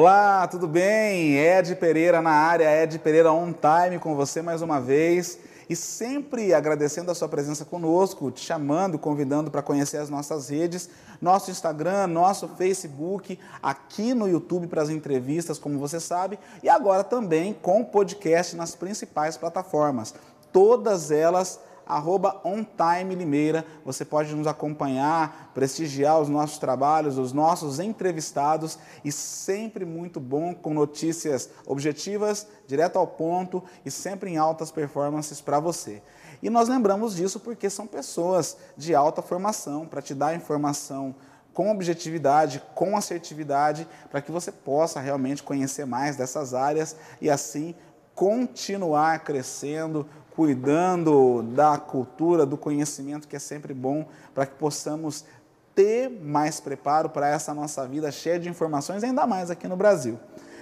Olá, tudo bem? Ed Pereira na área, Ed Pereira on time com você mais uma vez. E sempre agradecendo a sua presença conosco, te chamando, convidando para conhecer as nossas redes, nosso Instagram, nosso Facebook, aqui no YouTube para as entrevistas, como você sabe, e agora também com podcast nas principais plataformas. Todas elas arroba OnTime Limeira. Você pode nos acompanhar, prestigiar os nossos trabalhos, os nossos entrevistados e sempre muito bom com notícias objetivas, direto ao ponto e sempre em altas performances para você. E nós lembramos disso porque são pessoas de alta formação para te dar informação com objetividade, com assertividade, para que você possa realmente conhecer mais dessas áreas e assim continuar crescendo, cuidando da cultura, do conhecimento, que é sempre bom para que possamos ter mais preparo para essa nossa vida cheia de informações, ainda mais aqui no Brasil.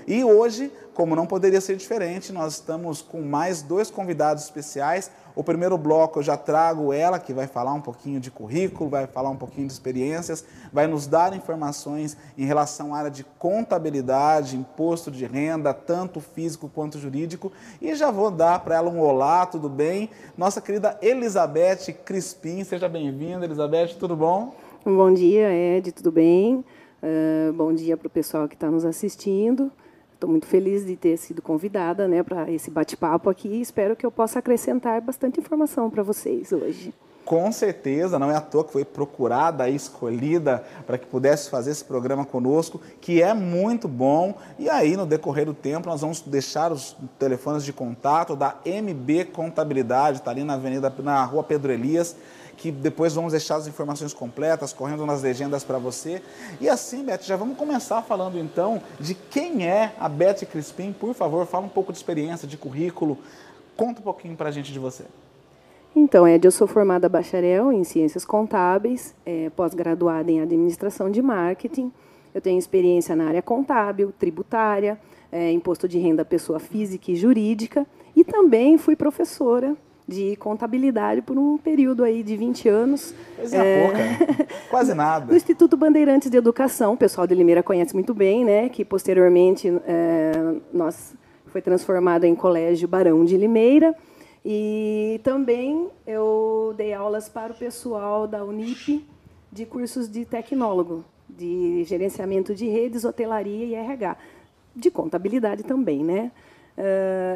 E hoje, como não poderia ser diferente, nós estamos com mais dois convidados especiais. O primeiro bloco eu já trago ela, que vai falar um pouquinho de currículo, vai falar um pouquinho de experiências, vai nos dar informações em relação à área de contabilidade, imposto de renda, tanto físico quanto jurídico. E já vou dar para ela um olá, tudo bem? Nossa querida Elizabeth Crispim, seja bem-vinda, Elizabeth, tudo bom? Bom dia, Ed, tudo bem? Uh, bom dia para o pessoal que está nos assistindo. Estou muito feliz de ter sido convidada né, para esse bate-papo aqui e espero que eu possa acrescentar bastante informação para vocês hoje. Com certeza, não é à toa que foi procurada e escolhida para que pudesse fazer esse programa conosco, que é muito bom. E aí, no decorrer do tempo, nós vamos deixar os telefones de contato da MB Contabilidade, está ali na Avenida, na Rua Pedro Elias que depois vamos deixar as informações completas correndo nas legendas para você. E assim, Beth, já vamos começar falando então de quem é a Beth Crispim. Por favor, fala um pouco de experiência, de currículo. Conta um pouquinho para a gente de você. Então, Ed, eu sou formada bacharel em Ciências Contábeis, é, pós-graduada em Administração de Marketing. Eu tenho experiência na área contábil, tributária, é, imposto de renda pessoa física e jurídica, e também fui professora de contabilidade por um período aí de 20 anos. Coisa é, pouca, quase nada. No Instituto Bandeirantes de Educação, o pessoal de Limeira conhece muito bem, né? Que posteriormente é, nós foi transformado em Colégio Barão de Limeira. E também eu dei aulas para o pessoal da Unip de cursos de tecnólogo, de gerenciamento de redes, hotelaria e RH, de contabilidade também, né?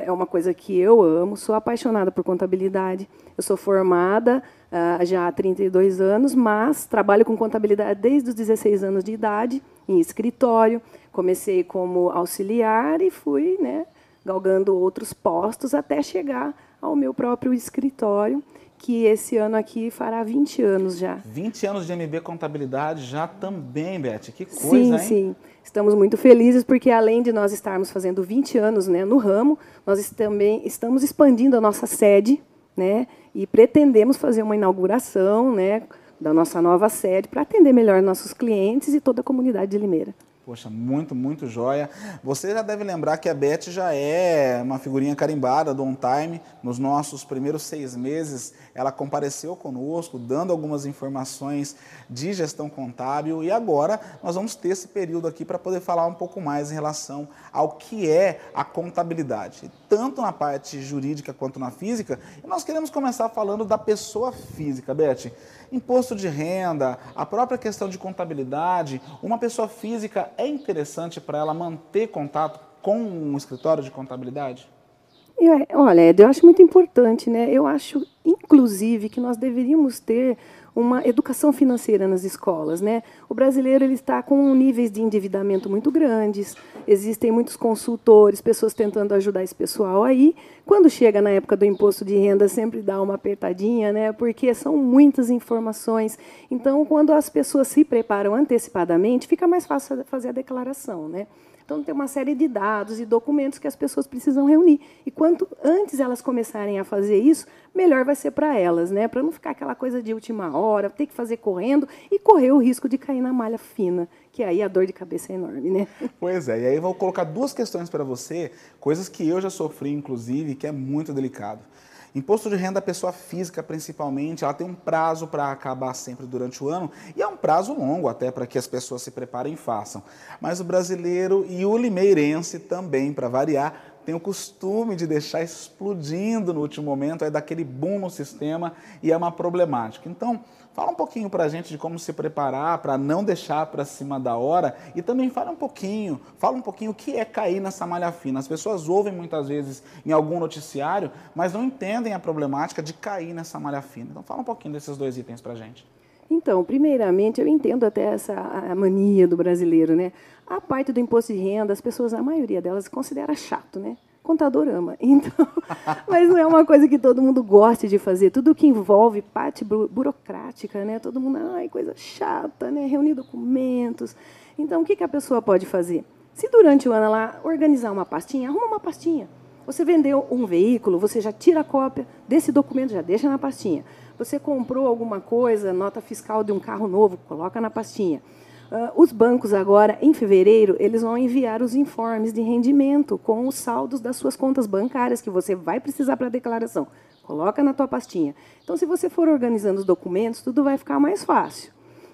É uma coisa que eu amo, sou apaixonada por contabilidade. Eu sou formada uh, já há 32 anos, mas trabalho com contabilidade desde os 16 anos de idade, em escritório. Comecei como auxiliar e fui né, galgando outros postos até chegar ao meu próprio escritório, que esse ano aqui fará 20 anos já. 20 anos de MB Contabilidade já também, Beth. Que coisa, sim, hein? Sim, sim. Estamos muito felizes porque, além de nós estarmos fazendo 20 anos né, no ramo, nós também estamos expandindo a nossa sede né, e pretendemos fazer uma inauguração né, da nossa nova sede para atender melhor nossos clientes e toda a comunidade de Limeira. Poxa, muito, muito joia. Você já deve lembrar que a Beth já é uma figurinha carimbada do On Time. Nos nossos primeiros seis meses, ela compareceu conosco, dando algumas informações de gestão contábil. E agora nós vamos ter esse período aqui para poder falar um pouco mais em relação ao que é a contabilidade, tanto na parte jurídica quanto na física. E nós queremos começar falando da pessoa física, Beth imposto de renda, a própria questão de contabilidade, uma pessoa física é interessante para ela manter contato com um escritório de contabilidade? Eu, olha, eu acho muito importante, né? Eu acho, inclusive, que nós deveríamos ter uma educação financeira nas escolas, né? O brasileiro ele está com níveis de endividamento muito grandes. Existem muitos consultores, pessoas tentando ajudar esse pessoal aí. Quando chega na época do imposto de renda, sempre dá uma apertadinha, né? Porque são muitas informações. Então, quando as pessoas se preparam antecipadamente, fica mais fácil fazer a declaração, né? Então, tem uma série de dados e documentos que as pessoas precisam reunir. E quanto antes elas começarem a fazer isso, melhor vai ser para elas, né? Para não ficar aquela coisa de última hora, ter que fazer correndo e correr o risco de cair na malha fina, que aí a dor de cabeça é enorme, né? Pois é. E aí eu vou colocar duas questões para você, coisas que eu já sofri, inclusive, que é muito delicado. Imposto de renda pessoa física, principalmente, ela tem um prazo para acabar sempre durante o ano e é um prazo longo até para que as pessoas se preparem e façam. Mas o brasileiro e o limeirense também, para variar, tem o costume de deixar explodindo no último momento, é daquele boom no sistema e é uma problemática. Então, Fala um pouquinho para a gente de como se preparar para não deixar para cima da hora e também fala um pouquinho, fala um pouquinho o que é cair nessa malha fina. As pessoas ouvem muitas vezes em algum noticiário, mas não entendem a problemática de cair nessa malha fina. Então fala um pouquinho desses dois itens para a gente. Então, primeiramente, eu entendo até essa mania do brasileiro, né? A parte do imposto de renda, as pessoas, a maioria delas, considera chato, né? Contador ama. Então, mas não é uma coisa que todo mundo goste de fazer. Tudo que envolve parte burocrática, né? Todo mundo, ai, coisa chata, né? Reunir documentos. Então, o que, que a pessoa pode fazer? Se durante o ano ela organizar uma pastinha, arruma uma pastinha. Você vendeu um veículo, você já tira a cópia desse documento, já deixa na pastinha. Você comprou alguma coisa, nota fiscal de um carro novo, coloca na pastinha. Uh, os bancos agora, em fevereiro, eles vão enviar os informes de rendimento com os saldos das suas contas bancárias que você vai precisar para a declaração. Coloca na tua pastinha. Então, se você for organizando os documentos, tudo vai ficar mais fácil.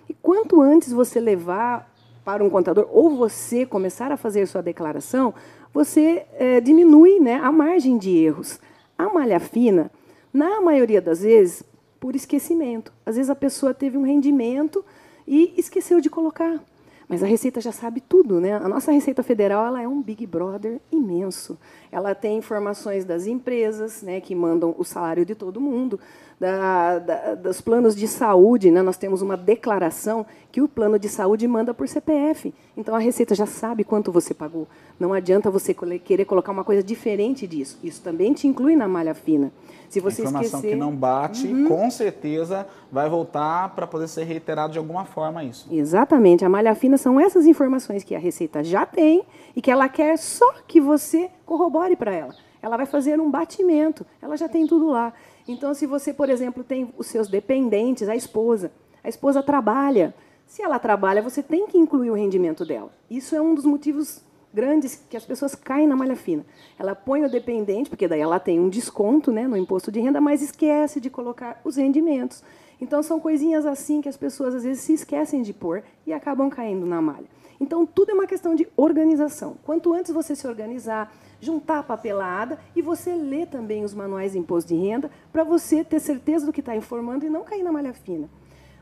E quanto antes você levar para um contador ou você começar a fazer sua declaração, você é, diminui né, a margem de erros. A malha fina, na maioria das vezes, por esquecimento. Às vezes a pessoa teve um rendimento e esqueceu de colocar. Mas a Receita já sabe tudo, né? A nossa Receita Federal ela é um Big Brother imenso. Ela tem informações das empresas, né, que mandam o salário de todo mundo, da, da, dos planos de saúde, né? Nós temos uma declaração que o plano de saúde manda por CPF. Então a Receita já sabe quanto você pagou. Não adianta você querer colocar uma coisa diferente disso. Isso também te inclui na malha fina. Se você informação esquecer... que não bate, uhum. com certeza vai voltar para poder ser reiterado de alguma forma isso. Exatamente. A malha fina são essas informações que a Receita já tem e que ela quer só que você corrobore para ela. Ela vai fazer um batimento. Ela já tem tudo lá. Então, se você, por exemplo, tem os seus dependentes, a esposa, a esposa trabalha. Se ela trabalha, você tem que incluir o rendimento dela. Isso é um dos motivos grandes que as pessoas caem na malha fina. Ela põe o dependente, porque daí ela tem um desconto né, no imposto de renda, mas esquece de colocar os rendimentos. Então, são coisinhas assim que as pessoas às vezes se esquecem de pôr e acabam caindo na malha. Então, tudo é uma questão de organização. Quanto antes você se organizar, juntar a papelada e você ler também os manuais de imposto de renda para você ter certeza do que está informando e não cair na malha fina.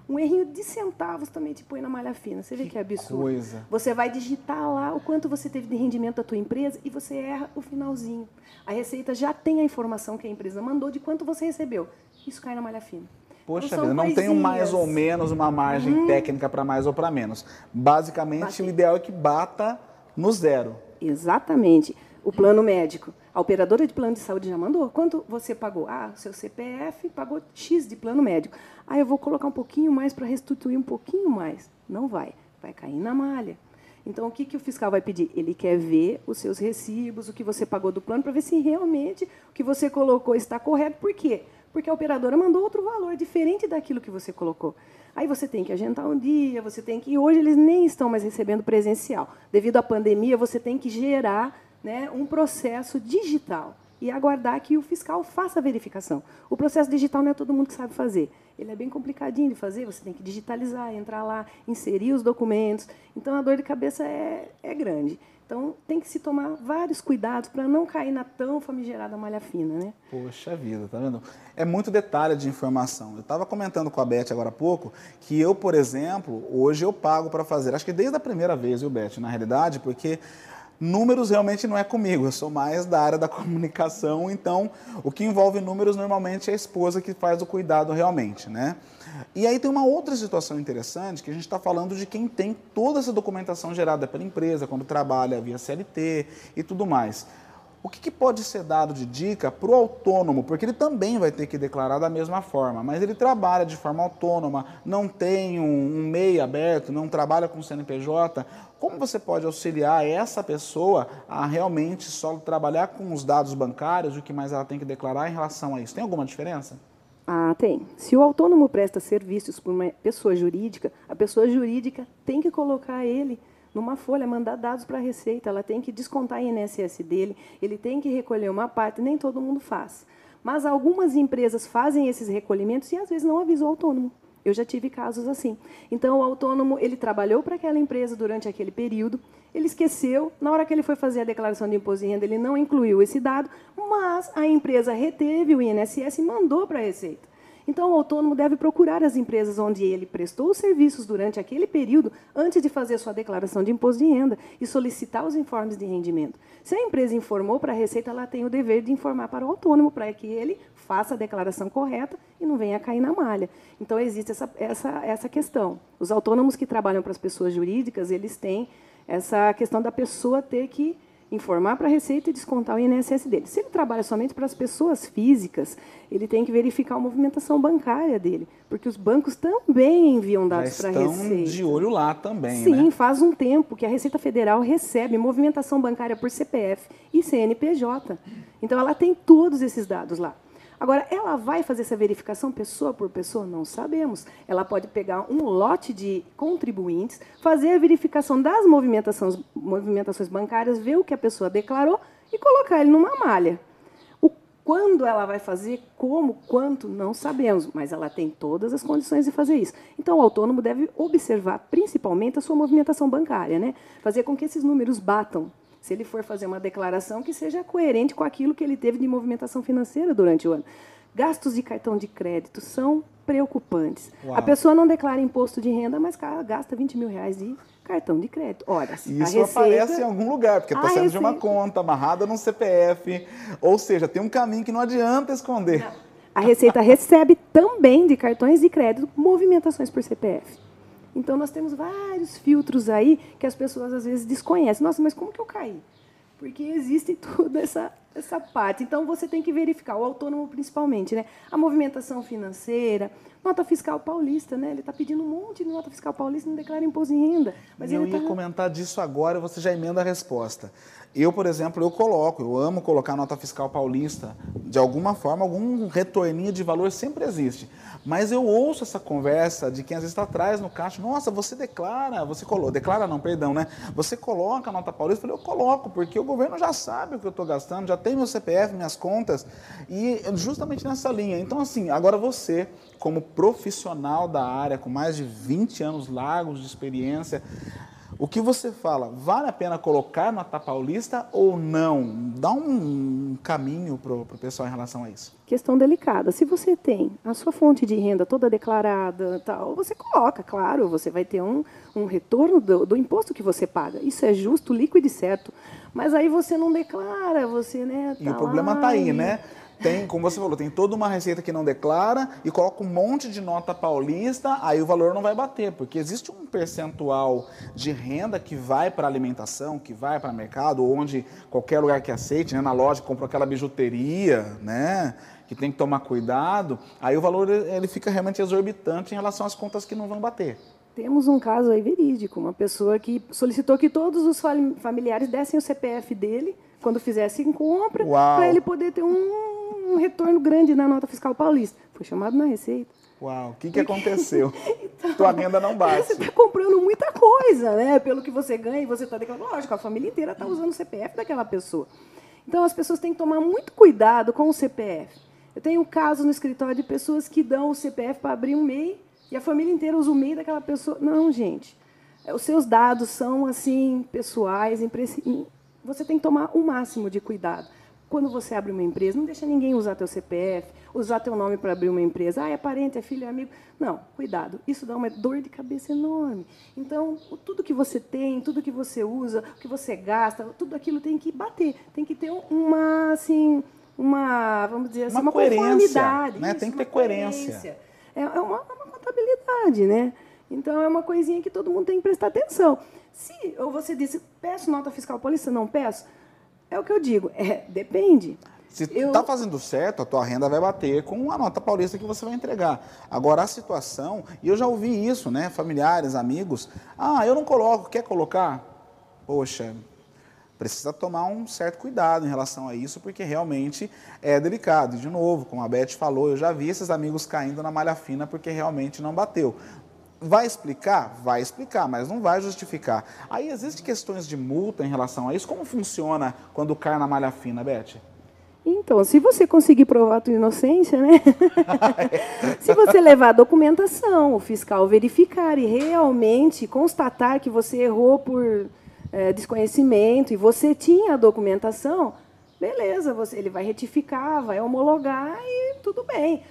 Um errinho de centavos também te põe na malha fina. Você vê que, que é absurdo. Coisa. Você vai digitar lá o quanto você teve de rendimento da tua empresa e você erra o finalzinho. A Receita já tem a informação que a empresa mandou de quanto você recebeu. Isso cai na malha fina. Poxa então, vida, não tem um mais ou menos uma margem uhum. técnica para mais ou para menos. Basicamente, Bate. o ideal é que bata no zero. Exatamente. O plano médico. A operadora de plano de saúde já mandou. Quanto você pagou? Ah, seu CPF pagou X de plano médico. Ah, eu vou colocar um pouquinho mais para restituir um pouquinho mais. Não vai. Vai cair na malha. Então, o que, que o fiscal vai pedir? Ele quer ver os seus recibos, o que você pagou do plano, para ver se realmente o que você colocou está correto. Por quê? Porque a operadora mandou outro valor diferente daquilo que você colocou. Aí você tem que agendar um dia, você tem que. Hoje eles nem estão mais recebendo presencial. Devido à pandemia, você tem que gerar né, um processo digital e aguardar que o fiscal faça a verificação. O processo digital não é todo mundo que sabe fazer. Ele é bem complicadinho de fazer, você tem que digitalizar, entrar lá, inserir os documentos. Então, a dor de cabeça é, é grande. Então, tem que se tomar vários cuidados para não cair na tão famigerada malha fina, né? Poxa vida, tá vendo? É muito detalhe de informação. Eu estava comentando com a Beth agora há pouco que eu, por exemplo, hoje eu pago para fazer, acho que desde a primeira vez, viu, Beth, na realidade, porque Números realmente não é comigo, eu sou mais da área da comunicação, então o que envolve números normalmente é a esposa que faz o cuidado realmente, né? E aí tem uma outra situação interessante que a gente está falando de quem tem toda essa documentação gerada pela empresa, quando trabalha via CLT e tudo mais. O que, que pode ser dado de dica para o autônomo? Porque ele também vai ter que declarar da mesma forma, mas ele trabalha de forma autônoma, não tem um, um MEI aberto, não trabalha com CNPJ. Como você pode auxiliar essa pessoa a realmente só trabalhar com os dados bancários, o que mais ela tem que declarar em relação a isso? Tem alguma diferença? Ah, tem. Se o autônomo presta serviços por uma pessoa jurídica, a pessoa jurídica tem que colocar ele numa folha, mandar dados para a Receita, ela tem que descontar a INSS dele, ele tem que recolher uma parte, nem todo mundo faz. Mas algumas empresas fazem esses recolhimentos e às vezes não avisam o autônomo. Eu já tive casos assim. Então, o autônomo, ele trabalhou para aquela empresa durante aquele período, ele esqueceu, na hora que ele foi fazer a declaração de imposto de renda, ele não incluiu esse dado, mas a empresa reteve o INSS e mandou para a Receita. Então, o autônomo deve procurar as empresas onde ele prestou os serviços durante aquele período, antes de fazer sua declaração de imposto de renda, e solicitar os informes de rendimento. Se a empresa informou para a Receita, ela tem o dever de informar para o autônomo, para que ele faça a declaração correta e não venha cair na malha. Então, existe essa, essa, essa questão. Os autônomos que trabalham para as pessoas jurídicas, eles têm essa questão da pessoa ter que informar para a Receita e descontar o INSS dele. Se ele trabalha somente para as pessoas físicas, ele tem que verificar a movimentação bancária dele, porque os bancos também enviam dados para a Receita. de olho lá também, Sim, né? faz um tempo que a Receita Federal recebe movimentação bancária por CPF e CNPJ. Então, ela tem todos esses dados lá. Agora, ela vai fazer essa verificação pessoa por pessoa? Não sabemos. Ela pode pegar um lote de contribuintes, fazer a verificação das movimentações, movimentações bancárias, ver o que a pessoa declarou e colocar ele numa malha. O quando ela vai fazer, como, quanto, não sabemos, mas ela tem todas as condições de fazer isso. Então, o autônomo deve observar principalmente a sua movimentação bancária, né? fazer com que esses números batam se ele for fazer uma declaração que seja coerente com aquilo que ele teve de movimentação financeira durante o ano. Gastos de cartão de crédito são preocupantes. Uau. A pessoa não declara imposto de renda, mas gasta 20 mil reais de cartão de crédito. Ora, Isso receita, aparece em algum lugar, porque está saindo receita... de uma conta, amarrada num CPF. Ou seja, tem um caminho que não adianta esconder. Não. A Receita recebe também de cartões de crédito movimentações por CPF. Então, nós temos vários filtros aí que as pessoas às vezes desconhecem. Nossa, mas como que eu caí? Porque existe toda essa, essa parte. Então, você tem que verificar, o autônomo principalmente, né? a movimentação financeira, nota fiscal paulista. Né? Ele está pedindo um monte de nota fiscal paulista e não declara imposto de renda. Mas eu ia tá... comentar disso agora, você já emenda a resposta. Eu, por exemplo, eu coloco, eu amo colocar nota fiscal paulista. De alguma forma, algum retorninho de valor sempre existe. Mas eu ouço essa conversa de quem às vezes está atrás no caixa. Nossa, você declara, você coloca, declara não, perdão, né? Você coloca a nota paulista? Eu falei, eu coloco, porque o governo já sabe o que eu estou gastando, já tem meu CPF, minhas contas, e justamente nessa linha. Então, assim, agora você, como profissional da área, com mais de 20 anos largos de experiência, o que você fala, vale a pena colocar nota paulista ou não? Dá um caminho para o pessoal em relação a isso. Questão delicada. Se você tem a sua fonte de renda toda declarada, tal, você coloca, claro, você vai ter um, um retorno do, do imposto que você paga. Isso é justo, líquido e certo. Mas aí você não declara, você, né? Tá e o tá problema está aí, né? Tem, como você falou, tem toda uma receita que não declara e coloca um monte de nota paulista, aí o valor não vai bater, porque existe um percentual de renda que vai para alimentação, que vai para mercado, onde qualquer lugar que aceite, né, na loja compra aquela bijuteria, né, que tem que tomar cuidado, aí o valor ele fica realmente exorbitante em relação às contas que não vão bater. Temos um caso aí verídico, uma pessoa que solicitou que todos os familiares dessem o CPF dele quando fizessem compra, para ele poder ter um um retorno grande na nota fiscal paulista. Foi chamado na Receita. Uau, o que, que aconteceu? então, Tua renda não bate. Você está comprando muita coisa, né? Pelo que você ganha e você está declarando. Lógico, a família inteira está usando o CPF daquela pessoa. Então, as pessoas têm que tomar muito cuidado com o CPF. Eu tenho casos no escritório de pessoas que dão o CPF para abrir um MEI e a família inteira usa o MEI daquela pessoa. Não, gente. Os seus dados são, assim, pessoais. Você tem que tomar o máximo de cuidado quando você abre uma empresa, não deixa ninguém usar teu CPF, usar teu nome para abrir uma empresa. Ah, é parente, é filho, é amigo. Não, cuidado. Isso dá uma dor de cabeça enorme. Então, tudo que você tem, tudo que você usa, o que você gasta, tudo aquilo tem que bater. Tem que ter uma, assim, uma, vamos dizer assim, uma, uma coerência, né? Isso, tem que ter coerência. coerência. É, é uma, é uma contabilidade, né? Então, é uma coisinha que todo mundo tem que prestar atenção. Se ou você disse, peço nota fiscal paulista, não peço, é o que eu digo, é, depende. Se está fazendo certo, a tua renda vai bater com a nota paulista que você vai entregar. Agora, a situação, e eu já ouvi isso, né? Familiares, amigos. Ah, eu não coloco, quer colocar? Poxa, precisa tomar um certo cuidado em relação a isso, porque realmente é delicado. E, de novo, como a Beth falou, eu já vi esses amigos caindo na malha fina porque realmente não bateu. Vai explicar? Vai explicar, mas não vai justificar. Aí existem questões de multa em relação a isso. Como funciona quando cai na malha fina, Beth? Então, se você conseguir provar a tua inocência, né? se você levar a documentação, o fiscal verificar e realmente constatar que você errou por é, desconhecimento e você tinha a documentação, beleza, você, ele vai retificar, vai homologar e tudo bem.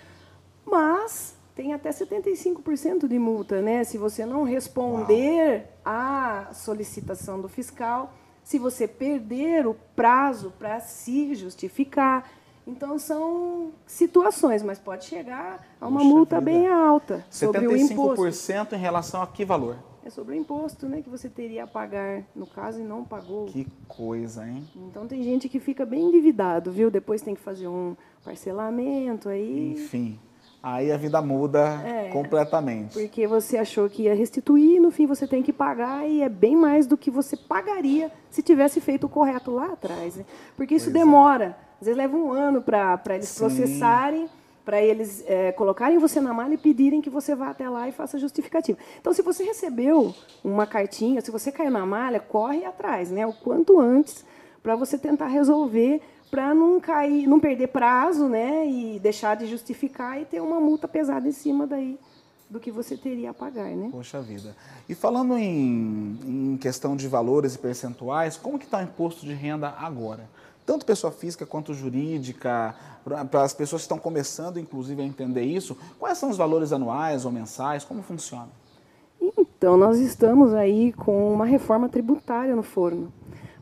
Mas tem até 75% de multa, né? Se você não responder à solicitação do fiscal, se você perder o prazo para se justificar. Então são situações, mas pode chegar a uma Puxa multa vida. bem alta sobre o imposto. 75% em relação a que valor? É sobre o imposto, né, que você teria a pagar no caso e não pagou. Que coisa, hein? Então tem gente que fica bem endividado, viu? Depois tem que fazer um parcelamento aí. Enfim aí a vida muda é, completamente. Porque você achou que ia restituir, no fim você tem que pagar e é bem mais do que você pagaria se tivesse feito o correto lá atrás. Né? Porque isso pois é. demora. É. Às vezes leva um ano para eles Sim. processarem, para eles é, colocarem você na malha e pedirem que você vá até lá e faça justificativa. Então, se você recebeu uma cartinha, se você caiu na malha, corre atrás, né? O quanto antes, para você tentar resolver para não cair, não perder prazo, né, e deixar de justificar e ter uma multa pesada em cima daí do que você teria a pagar, né? Poxa vida. E falando em, em questão de valores e percentuais, como que está o imposto de renda agora? Tanto pessoa física quanto jurídica, para as pessoas que estão começando, inclusive, a entender isso, quais são os valores anuais ou mensais? Como funciona? Então, nós estamos aí com uma reforma tributária no forno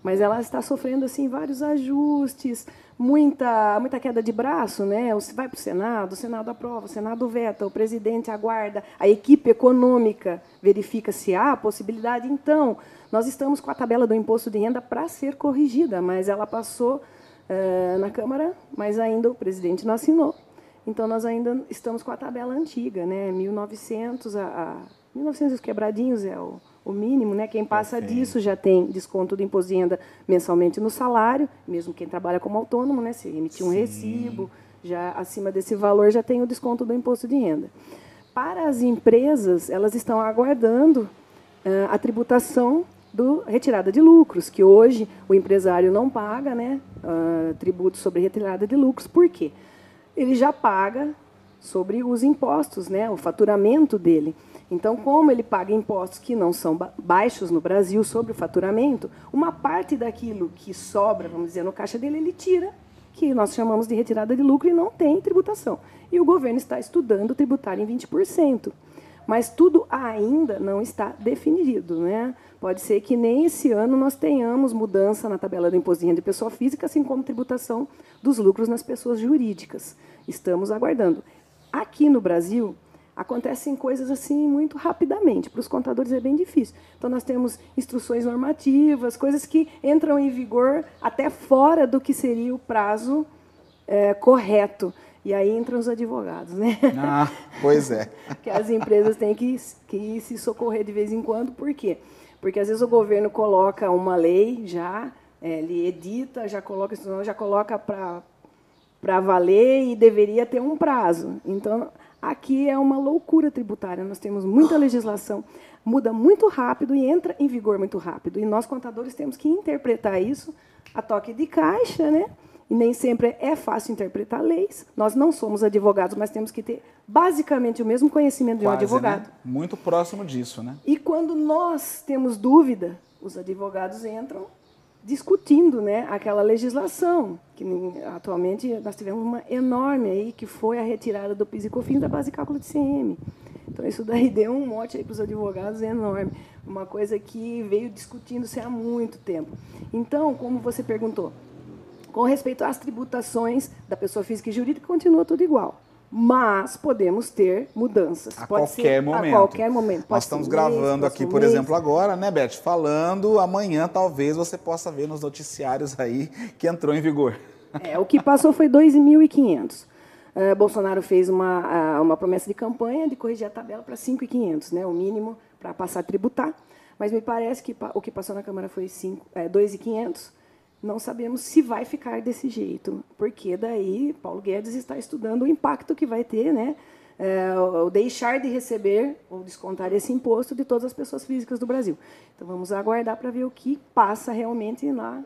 mas ela está sofrendo assim vários ajustes, muita muita queda de braço, né? Vai para o Senado, o Senado aprova, o Senado veta, o presidente aguarda, a equipe econômica verifica se há possibilidade. Então, nós estamos com a tabela do imposto de renda para ser corrigida, mas ela passou uh, na Câmara, mas ainda o presidente não assinou. Então, nós ainda estamos com a tabela antiga, né? 1900 a, a 1900 quebradinhos é o o mínimo, né? Quem passa Perfeito. disso já tem desconto do imposto de renda mensalmente no salário, mesmo quem trabalha como autônomo, né? Se emitir um Sim. recibo, já acima desse valor já tem o desconto do imposto de renda. Para as empresas, elas estão aguardando uh, a tributação do retirada de lucros, que hoje o empresário não paga, né? Uh, tributo sobre retirada de lucros. Por quê? Ele já paga sobre os impostos, né? O faturamento dele. Então, como ele paga impostos que não são baixos no Brasil sobre o faturamento, uma parte daquilo que sobra, vamos dizer, no caixa dele, ele tira, que nós chamamos de retirada de lucro e não tem tributação. E o governo está estudando tributar em 20%. Mas tudo ainda não está definido. Né? Pode ser que nem esse ano nós tenhamos mudança na tabela do imposto de renda de pessoa física, assim como tributação dos lucros nas pessoas jurídicas. Estamos aguardando. Aqui no Brasil, acontecem coisas assim muito rapidamente. Para os contadores é bem difícil. Então nós temos instruções normativas, coisas que entram em vigor até fora do que seria o prazo é, correto. E aí entram os advogados, né? Ah, pois é. que as empresas têm que, que se socorrer de vez em quando. Por quê? Porque às vezes o governo coloca uma lei já, é, ele edita, já coloca, já coloca para para valer e deveria ter um prazo. Então, Aqui é uma loucura tributária. Nós temos muita legislação, muda muito rápido e entra em vigor muito rápido. E nós, contadores, temos que interpretar isso a toque de caixa, né? E nem sempre é fácil interpretar leis. Nós não somos advogados, mas temos que ter basicamente o mesmo conhecimento de um Quase, advogado. Né? Muito próximo disso, né? E quando nós temos dúvida, os advogados entram discutindo né, aquela legislação, que atualmente nós tivemos uma enorme aí, que foi a retirada do PIS e COFINS da base de cálculo de CM. Então, isso daí deu um mote para os advogados enorme, uma coisa que veio discutindo-se há muito tempo. Então, como você perguntou, com respeito às tributações da pessoa física e jurídica, continua tudo igual mas podemos ter mudanças. A Pode qualquer ser, momento. A qualquer momento. Pode Nós estamos gravando mês, aqui, por mês. exemplo, agora, né, Beth? Falando, amanhã talvez você possa ver nos noticiários aí que entrou em vigor. É, o que passou foi 2.500. Uh, Bolsonaro fez uma, uh, uma promessa de campanha de corrigir a tabela para 5.500, né, o mínimo para passar a tributar. Mas me parece que o que passou na Câmara foi 5, é, 2.500 não sabemos se vai ficar desse jeito, porque daí Paulo Guedes está estudando o impacto que vai ter, né? É, o deixar de receber ou descontar esse imposto de todas as pessoas físicas do Brasil. Então vamos aguardar para ver o que passa realmente lá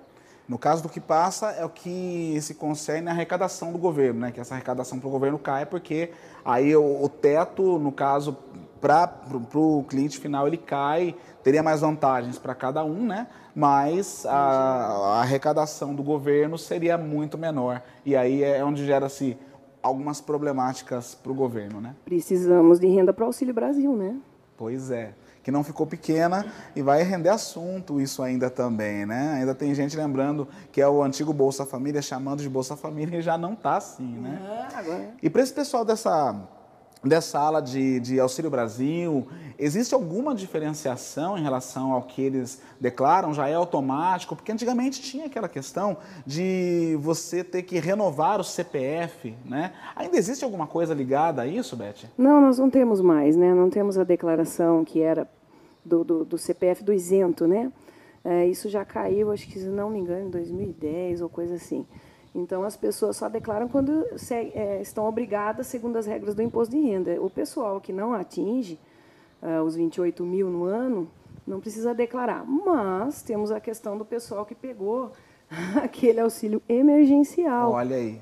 No caso do que passa, é o que se concerne à arrecadação do governo, né? que essa arrecadação para o governo cai, porque aí o, o teto, no caso, para o cliente final, ele cai, teria mais vantagens para cada um, né? Mas a, a, arrecadação do governo seria muito menor. E aí é onde gera-se algumas problemáticas para o governo. Né? Precisamos de renda para o Auxílio Brasil, né? Pois é que não ficou pequena e vai render assunto isso ainda também, né? Ainda tem gente lembrando que é o antigo Bolsa Família chamando de Bolsa Família e já não está assim, né? É, agora... E para esse pessoal dessa dessa ala de, de Auxílio Brasil, existe alguma diferenciação em relação ao que eles declaram? Já é automático? Porque antigamente tinha aquela questão de você ter que renovar o CPF, né? Ainda existe alguma coisa ligada a isso, Beth? Não, nós não temos mais, né? Não temos a declaração que era do, do, do CPF do isento, né? É, isso já caiu, acho que se não me engano, em 2010 ou coisa assim. Então, as pessoas só declaram quando é, estão obrigadas, segundo as regras do imposto de renda. O pessoal que não atinge uh, os 28 mil no ano não precisa declarar. Mas temos a questão do pessoal que pegou aquele auxílio emergencial. Olha aí.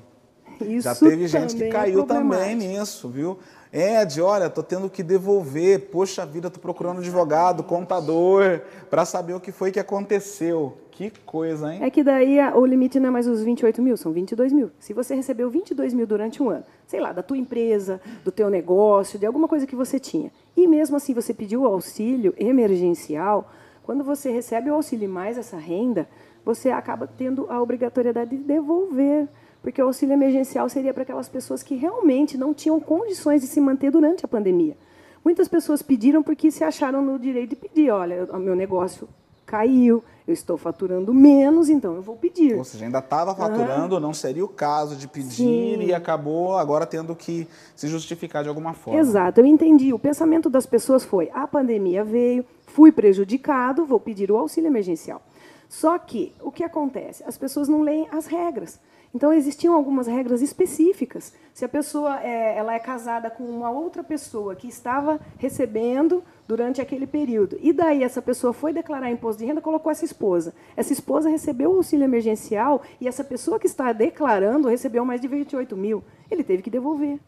Isso Já teve gente que é caiu é também nisso, viu? Ed, olha, tô tendo que devolver. Poxa vida, tô procurando advogado, contador, para saber o que foi que aconteceu. Que coisa, hein? É que daí o limite não é mais os 28 mil, são 22 mil. Se você recebeu 22 mil durante um ano, sei lá, da tua empresa, do teu negócio, de alguma coisa que você tinha, e mesmo assim você pediu o auxílio emergencial, quando você recebe o auxílio mais essa renda, você acaba tendo a obrigatoriedade de devolver porque o auxílio emergencial seria para aquelas pessoas que realmente não tinham condições de se manter durante a pandemia. Muitas pessoas pediram porque se acharam no direito de pedir, olha, o meu negócio caiu, eu estou faturando menos, então eu vou pedir. Ou seja, ainda estava faturando, não seria o caso de pedir Sim. e acabou agora tendo que se justificar de alguma forma. Exato, eu entendi. O pensamento das pessoas foi: a pandemia veio, fui prejudicado, vou pedir o auxílio emergencial. Só que o que acontece? As pessoas não leem as regras. Então existiam algumas regras específicas. Se a pessoa é, ela é casada com uma outra pessoa que estava recebendo durante aquele período, e daí essa pessoa foi declarar imposto de renda, colocou essa esposa. Essa esposa recebeu o auxílio emergencial e essa pessoa que está declarando recebeu mais de 28 mil. Ele teve que devolver.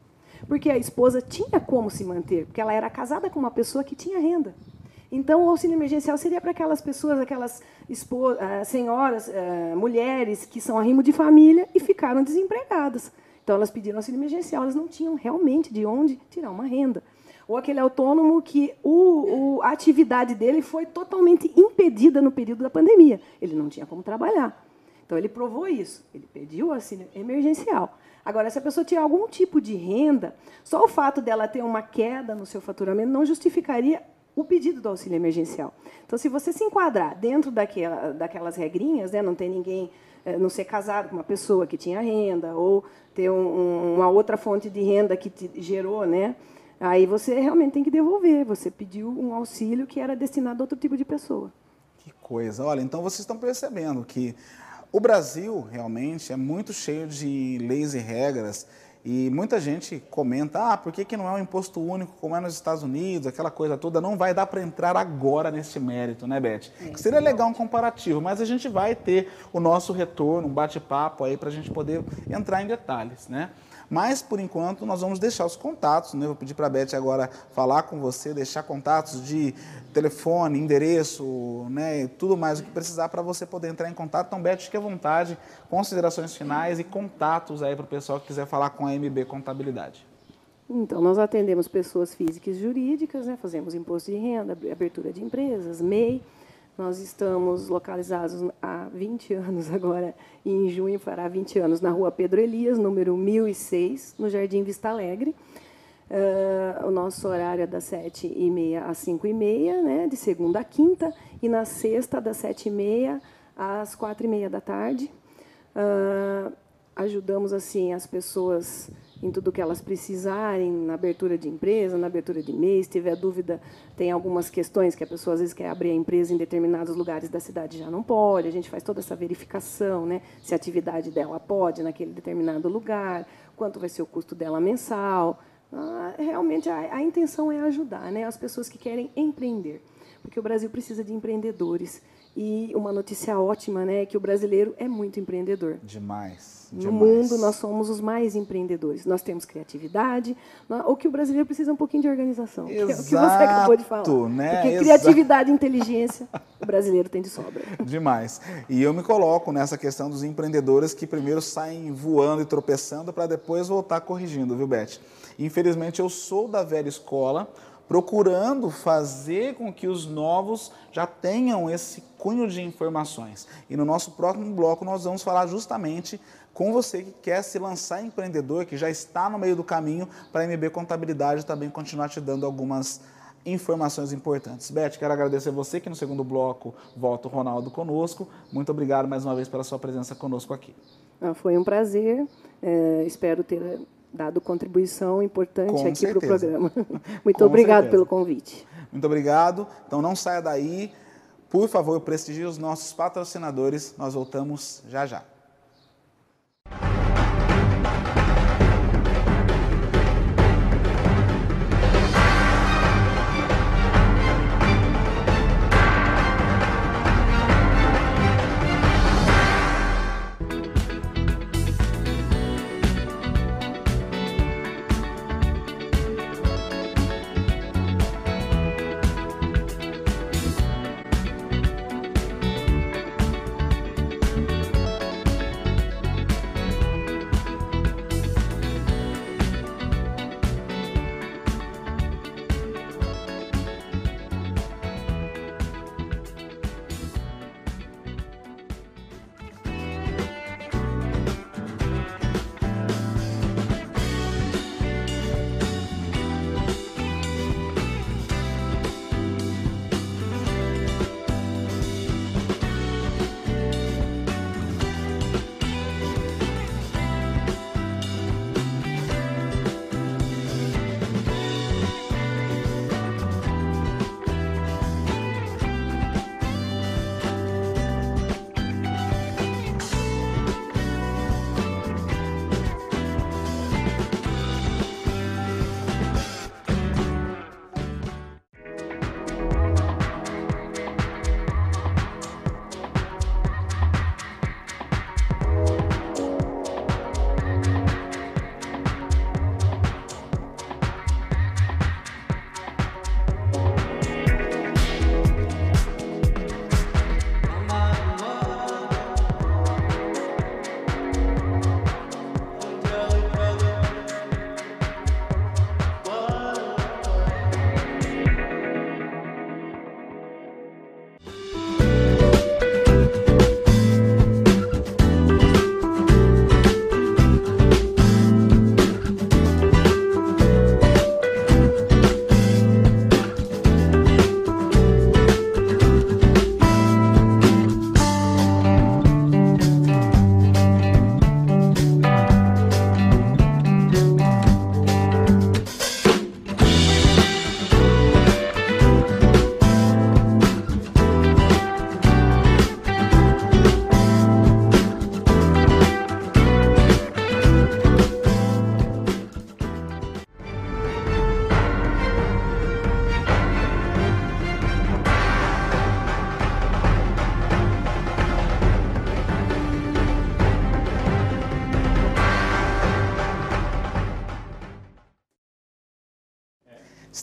Porque a esposa tinha como se manter, porque ela era casada com uma pessoa que tinha renda. Então, o auxílio emergencial seria para aquelas pessoas, aquelas uh, senhoras, uh, mulheres que são arrimo de família e ficaram desempregadas. Então, elas pediram auxílio emergencial, elas não tinham realmente de onde tirar uma renda. Ou aquele autônomo que o, o, a atividade dele foi totalmente impedida no período da pandemia. Ele não tinha como trabalhar. Então, ele provou isso. Ele pediu o auxílio emergencial. Agora, se a pessoa tinha algum tipo de renda, só o fato dela ter uma queda no seu faturamento não justificaria o pedido do auxílio emergencial. Então, se você se enquadrar dentro daquela, daquelas regrinhas, né, não ter ninguém, eh, não ser casado com uma pessoa que tinha renda, ou ter um, uma outra fonte de renda que te gerou, né, aí você realmente tem que devolver. Você pediu um auxílio que era destinado a outro tipo de pessoa. Que coisa. Olha, então vocês estão percebendo que o Brasil realmente é muito cheio de leis e regras e muita gente comenta, ah, por que, que não é um imposto único como é nos Estados Unidos, aquela coisa toda, não vai dar para entrar agora nesse mérito, né, Beth? É, seria legal um comparativo, mas a gente vai ter o nosso retorno, um bate-papo aí para a gente poder entrar em detalhes, né? Mas, por enquanto, nós vamos deixar os contatos. Né? Vou pedir para a Beth agora falar com você, deixar contatos de telefone, endereço, né? tudo mais o que precisar para você poder entrar em contato. Então, Beth, fique à vontade, considerações finais e contatos aí para o pessoal que quiser falar com a MB Contabilidade. Então, nós atendemos pessoas físicas e jurídicas, né? fazemos imposto de renda, abertura de empresas, MEI, nós estamos localizados há 20 anos agora, e em junho fará 20 anos, na rua Pedro Elias, número 1006, no Jardim Vista Alegre. Uh, o nosso horário é das 7h30 às 5h30, né, de segunda a quinta, e na sexta, das 7h30 às 4h30 da tarde. Uh, ajudamos assim as pessoas em tudo que elas precisarem, na abertura de empresa, na abertura de mês. Se tiver dúvida, tem algumas questões que a pessoa às vezes quer abrir a empresa em determinados lugares da cidade já não pode. A gente faz toda essa verificação, né? Se a atividade dela pode naquele determinado lugar, quanto vai ser o custo dela mensal. Ah, realmente a, a intenção é ajudar, né? As pessoas que querem empreender, porque o Brasil precisa de empreendedores E uma notícia ótima, né, é que o brasileiro é muito empreendedor. Demais. No demais. mundo, nós somos os mais empreendedores. Nós temos criatividade. O que o brasileiro precisa é um pouquinho de organização. Exato, que é o que você acabou de falar. Né? Porque Exato. criatividade e inteligência, o brasileiro tem de sobra. Demais. E eu me coloco nessa questão dos empreendedores que primeiro saem voando e tropeçando para depois voltar corrigindo, viu, Beth? Infelizmente, eu sou da velha escola, procurando fazer com que os novos já tenham esse cunho de informações. E no nosso próximo bloco nós vamos falar justamente com você que quer se lançar empreendedor, que já está no meio do caminho para a MB Contabilidade também continuar te dando algumas informações importantes. Beth, quero agradecer você que no segundo bloco volta o Ronaldo conosco. Muito obrigado mais uma vez pela sua presença conosco aqui. Ah, foi um prazer. É, espero ter dado contribuição importante Com aqui para o programa. Muito Com obrigado certeza. pelo convite. Muito obrigado. Então não saia daí. Por favor, prestigie os nossos patrocinadores. Nós voltamos já já.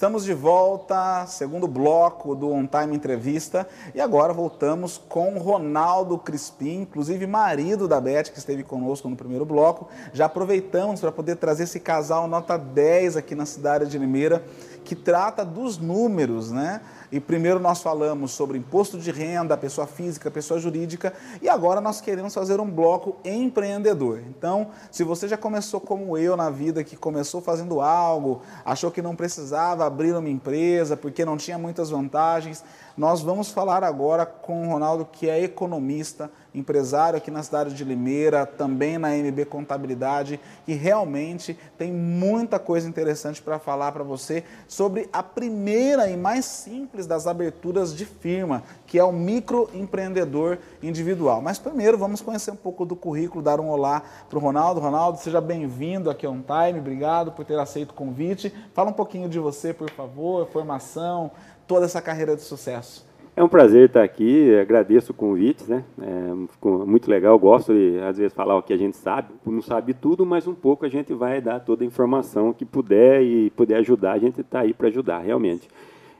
Estamos de volta, segundo bloco do On Time Entrevista, e agora voltamos com Ronaldo Crispim, inclusive marido da Beth, que esteve conosco no primeiro bloco. Já aproveitamos para poder trazer esse casal nota 10 aqui na cidade de Limeira, que trata dos números, né? E primeiro nós falamos sobre imposto de renda, pessoa física, pessoa jurídica, e agora nós queremos fazer um bloco empreendedor. Então, se você já começou como eu na vida, que começou fazendo algo, achou que não precisava abrir uma empresa porque não tinha muitas vantagens, nós vamos falar agora com o Ronaldo, que é economista, empresário aqui na cidade de Limeira, também na MB Contabilidade, e realmente tem muita coisa interessante para falar para você sobre a primeira e mais simples das aberturas de firma, que é o microempreendedor individual. Mas primeiro vamos conhecer um pouco do currículo, dar um olá para o Ronaldo. Ronaldo, seja bem-vindo aqui On Time, obrigado por ter aceito o convite. Fala um pouquinho de você, por favor, formação, toda essa carreira de sucesso. É um prazer estar aqui, agradeço o convite, né? É muito legal, gosto de, às vezes, falar o que a gente sabe. Não sabe tudo, mas um pouco a gente vai dar toda a informação que puder e puder ajudar, a gente está aí para ajudar, realmente.